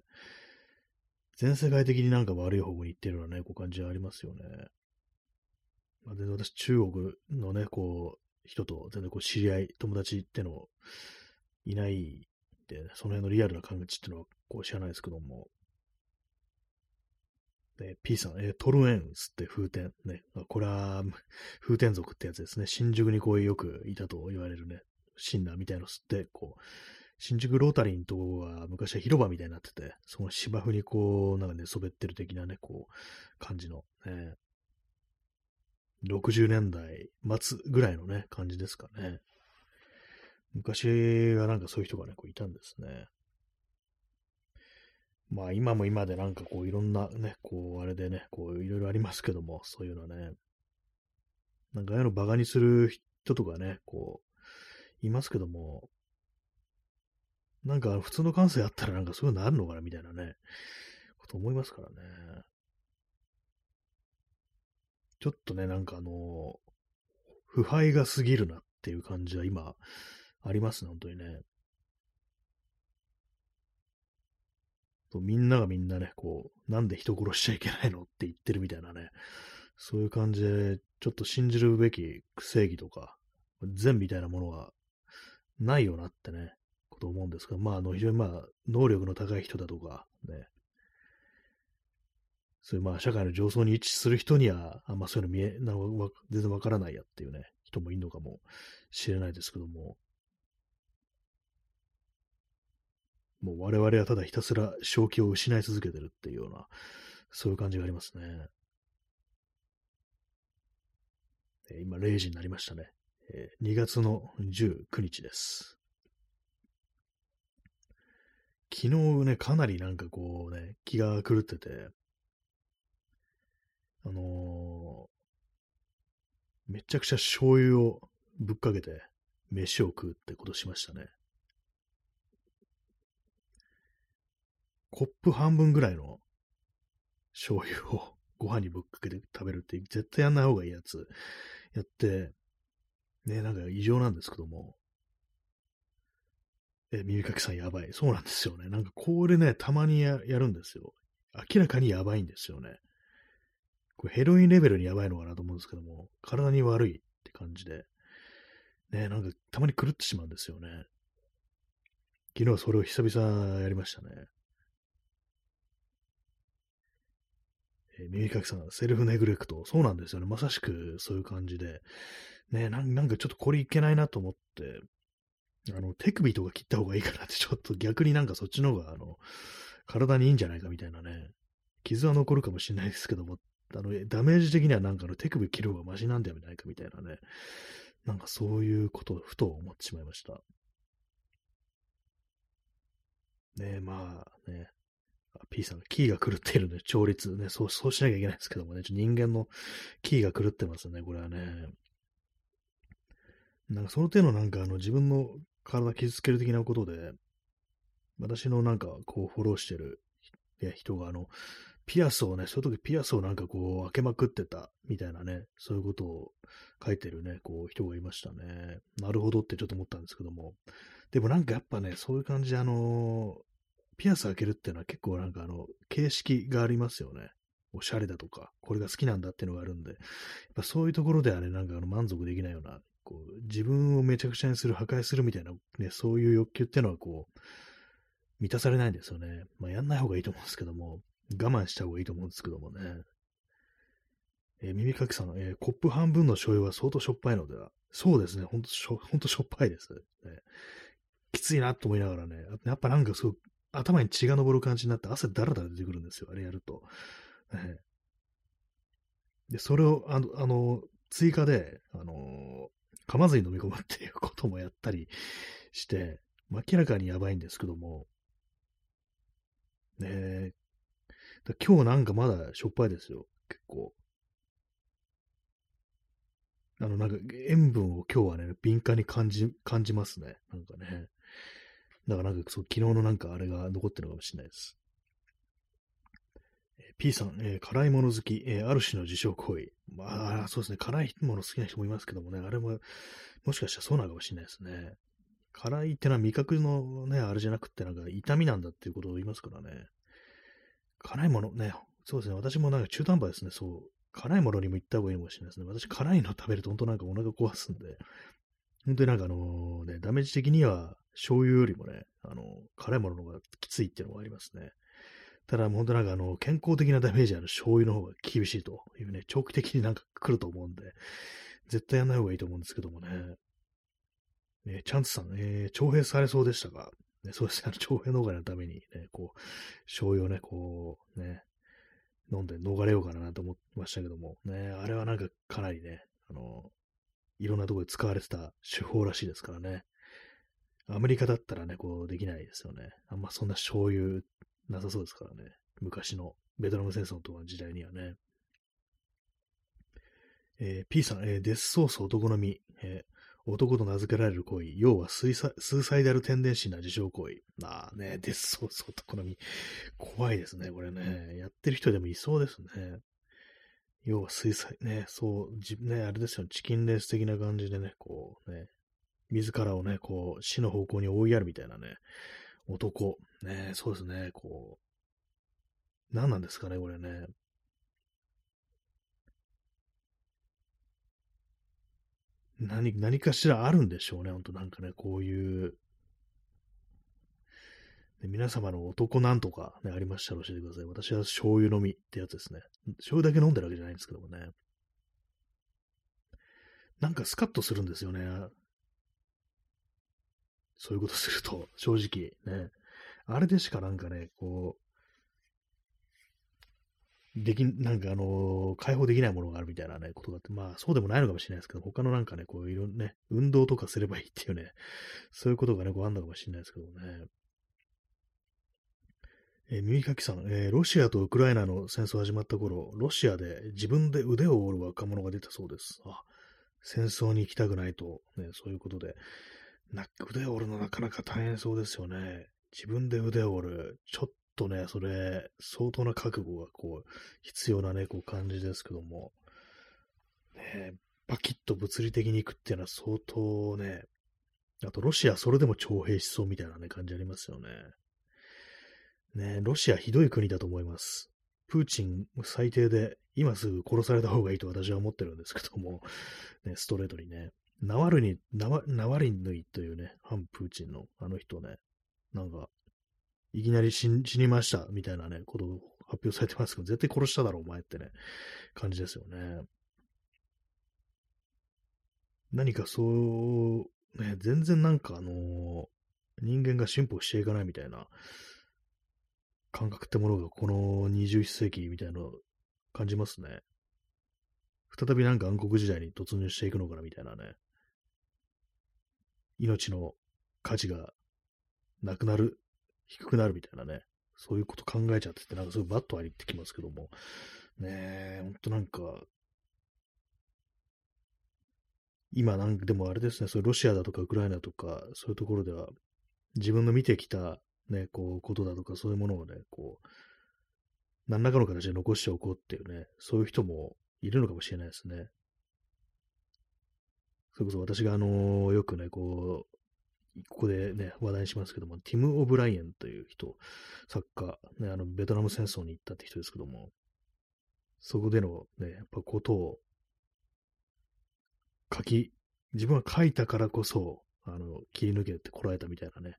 全世界的になんか悪い方向に行ってるようなね、こう感じはありますよね。まあ、全然私中国のね、こう、人と全然こう知り合い、友達ってのいないで、その辺のリアルな感じっていうのはこう知らないですけども。で、P さん、えー、トルエンスって風天。ね。これは、風天族ってやつですね。新宿にこうよくいたと言われるね、シンナーみたいの吸って、こう、新宿ロータリーのとこが昔は広場みたいになってて、その芝生にこう、なんかね、そべってる的なね、こう、感じの、ね、60年代末ぐらいのね、感じですかね。昔はなんかそういう人がね、こういたんですね。まあ今も今でなんかこういろんなね、こうあれでね、こういろいろありますけども、そういうのね。なんかああいうのバカにする人とかね、こう、いますけども、なんか普通の感性あったらなんかそういうのあるのかなみたいなね、こと思いますからね。ちょっとね、なんかあの、腐敗が過ぎるなっていう感じは今、ありますね、本当にね。みんながみんなね、こう、なんで人殺しちゃいけないのって言ってるみたいなね、そういう感じで、ちょっと信じるべき正義とか、善みたいなものはないよなってね、こと思うんですが、まあ、あの、非常にまあ、能力の高い人だとか、ね、そういうまあ、社会の上層に位置する人には、あんまそういうの見え、なわ全然わからないやっていうね、人もいるのかもしれないですけども、もう我々はただひたすら正気を失い続けてるっていうような、そういう感じがありますね。え今0時になりましたね。え2月の19日です。昨日ね、かなりなんかこうね、気が狂ってて、あのー、めちゃくちゃ醤油をぶっかけて飯を食うってことしましたね。コップ半分ぐらいの醤油をご飯にぶっかけて食べるって絶対やんない方がいいやつやって、ね、なんか異常なんですけども、え、耳かきさんやばい。そうなんですよね。なんかこれね、たまにやるんですよ。明らかにやばいんですよね。これヘロインレベルにやばいのかなと思うんですけども、体に悪いって感じで、ね、なんかたまに狂ってしまうんですよね。昨日はそれを久々やりましたね。えー、耳かきさん、セルフネグレクト。そうなんですよね。まさしくそういう感じで。ねなんかちょっとこれいけないなと思って、あの、手首とか切った方がいいかなって、ちょっと逆になんかそっちの方が、あの、体にいいんじゃないかみたいなね。傷は残るかもしれないですけども、あの、ダメージ的にはなんかの手首切る方がマシなんではないかみたいなね。なんかそういうことをふと思ってしまいました。ねえまあね、P さんがキーが狂っているので、調律ね、そう、そうしなきゃいけないですけどもね、人間のキーが狂ってますね、これはね。なんかその手のなんかあの自分の体傷つける的なことで、私のなんかこうフォローしてる人があの、ピアスをね、そういう時ピアスをなんかこう開けまくってたみたいなね、そういうことを書いてるね、こう人がいましたね。なるほどってちょっと思ったんですけども。でもなんかやっぱね、そういう感じであのピアス開けるっていうのは結構なんかあの、形式がありますよね。おしゃれだとか、これが好きなんだっていうのがあるんで、やっぱそういうところではね、なんかあの満足できないような、こう、自分をめちゃくちゃにする、破壊するみたいな、ね、そういう欲求っていうのはこう、満たされないんですよね。まあ、やんない方がいいと思うんですけども、我慢した方がいいと思うんですけどもね。えー、耳かきさん、えー、コップ半分の醤油は相当しょっぱいのでは？そうですね、ほんとしょ、ほんとしょっぱいです、ね。きついなと思いながらね、やっぱなんかすごく頭に血が昇る感じになって汗だらだら出てくるんですよ、あれやると。ね、で、それを、あの、あの追加で、あの噛まずに飲み込むっていうこともやったりして、明らかにやばいんですけども、ね今日なんかまだしょっぱいですよ、結構。あの、なんか塩分を今日はね、敏感に感じ、感じますね。なんかね。だからなんかそう、昨日のなんかあれが残ってるのかもしれないです。P さん、えー、辛いもの好き、えー、ある種の自傷行為。まあ、そうですね、辛いもの好きな人もいますけどもね、あれも、もしかしたらそうなのかもしれないですね。辛いってのは味覚のね、あれじゃなくて、なんか痛みなんだっていうことを言いますからね。辛いものね、そうですね、私もなんか中途半端ですね、そう。辛いものにも行った方がいいかもしれないですね。私、辛いの食べると本当なんかお腹壊すんで、本当になんかあのね、ダメージ的には醤油よりもね、あの、辛いものの方がきついっていうのがありますね。ただ、本当なんかあの、健康的なダメージある醤油の方が厳しいというね、長期的になんか来ると思うんで、絶対やんない方がいいと思うんですけどもね。ねチャンツさん、えー、徴兵されそうでしたが、ね、そうですね、あの、徴兵逃れのためにね、こう、醤油をね、こう、ね、飲んで逃れようかなと思ってましたけども、ね、あれはなんかかなりね、あの、いろんなところで使われてた手法らしいですからね。アメリカだったらね、こうできないですよね。あんまそんな醤油なさそうですからね。昔のベトナム戦争とかの時代にはね。えー、P さん、えー、デスソース男のみ、えー、男と名付けられる行為、要はスイサスーサイダルテンデンシーな自傷行為。ああね、デスソース男のみ。怖いですね、これね。やってる人でもいそうですね。要は水彩、ね、そう、じね、あれですよ、チキンレース的な感じでね、こうね、自らをね、こう、死の方向に追いやるみたいなね、男、ね、そうですね、こう、何なんですかね、これね。何、何かしらあるんでしょうね、ほんとなんかね、こういう、皆様の男なんとか、ね、ありましたら教えてください。私は醤油飲みってやつですね。醤油だけ飲んでるわけじゃないんですけどもね。なんかスカッとするんですよね。そういうことすると、正直ね。あれでしかなんかね、こう、でき、なんかあのー、解放できないものがあるみたいなね、ことがあって、まあそうでもないのかもしれないですけど、他のなんかね、こういろんなね、運動とかすればいいっていうね、そういうことがね、こうあんのかもしれないですけどね。えー、耳かきさん、えー、ロシアとウクライナの戦争始まった頃、ロシアで自分で腕を折る若者が出たそうです。あ、戦争に行きたくないと、ね、そういうことで。な腕を折るのなかなか大変そうですよね。自分で腕を折る。ちょっとね、それ、相当な覚悟がこう、必要なね、こう感じですけども。ね、バキッと物理的に行くっていうのは相当ね、あとロシアそれでも徴兵しそうみたいなね、感じありますよね。ね、ロシアひどい国だと思います。プーチン最低で、今すぐ殺された方がいいと私は思ってるんですけども、ね、ストレートにね。ナワルニ、ナワナワリヌイというね、反プーチンのあの人ね、なんか、いきなり死にましたみたいなね、ことを発表されてますけど、絶対殺しただろ、お前ってね、感じですよね。何かそう、ね、全然なんかあの、人間が進歩していかないみたいな、感覚ってものがこの21世紀みたいなの感じますね。再びなんか暗黒時代に突入していくのかなみたいなね。命の価値がなくなる、低くなるみたいなね。そういうこと考えちゃってて、なんかすごいバッと入ってきますけども。ねえ、ほんとなんか、今なんかでもあれですね、そうロシアだとかウクライナとか、そういうところでは、自分の見てきたね、こう、ことだとかそういうものをね、こう、何らかの形で残しておこうっていうね、そういう人もいるのかもしれないですね。それこそ私があのよくね、こう、ここでね、話題にしますけども、ティム・オブライエンという人、作家、ね、あの、ベトナム戦争に行ったって人ですけども、そこでのね、やっぱことを書き、自分は書いたからこそ、あの、切り抜けてこられたみたいなね、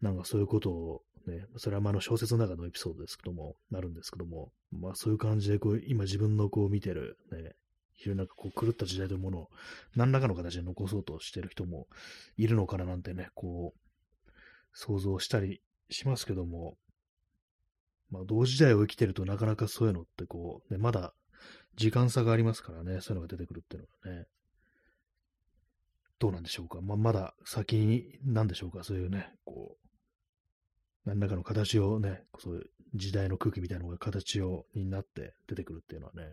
なんかそういうことをね、それはまあの小説の中のエピソードですけども、なるんですけども、まあそういう感じでこう、今自分のこう見てる、ね、非常になんかこう狂った時代というものを何らかの形で残そうとしている人もいるのかななんてね、こう、想像したりしますけども、まあ同時代を生きてるとなかなかそういうのってこう、ね、まだ時間差がありますからね、そういうのが出てくるっていうのがね、どうなんでしょうか。まあ、まだ先に、なんでしょうか。そういうね、こう、何らかの形をね、そういう時代の空気みたいなのが形を、になって出てくるっていうのはね、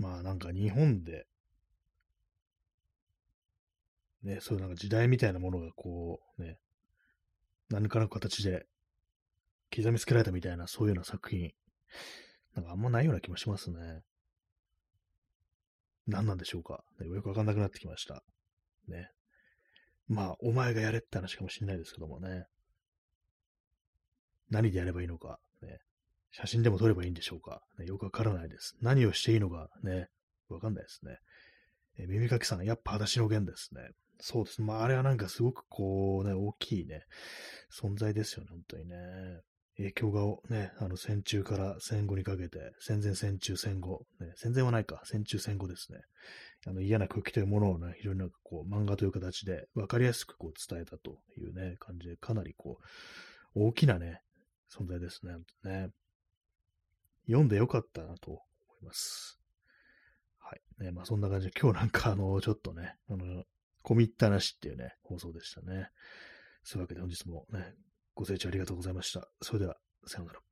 まあなんか日本で、ね、そういうなんか時代みたいなものがこう、ね、何かの形で刻みつけられたみたいな、そういうような作品、なんかあんまないような気もしますね。何なんでしょうか。よくわかんなくなってきました。ね。まあ、お前がやれって話かもしれないですけどもね。何でやればいいのか、ね。写真でも撮ればいいんでしょうか？ね、よくわからないです。何をしていいのかね、わかんないですね。え耳かきさん、やっぱ裸足の弦ですね。そうですね。まあ、あれはなんかすごくこうね、大きいね、存在ですよね、本当にね。影響がね、あの戦中から戦後にかけて、戦前戦中戦後、ね、戦前はないか、戦中戦後ですね。あの嫌な空気というものをね、非常になんかこう漫画という形で分かりやすくこう伝えたというね、感じで、かなりこう、大きなね、存在ですね。ね読んでよかったなと思います。はい。ね、まあそんな感じで、今日なんかあの、ちょっとね、あの、込み入った話っていうね、放送でしたね。そういうわけで本日もね、ご清聴ありがとうございました。それでは、さようなら。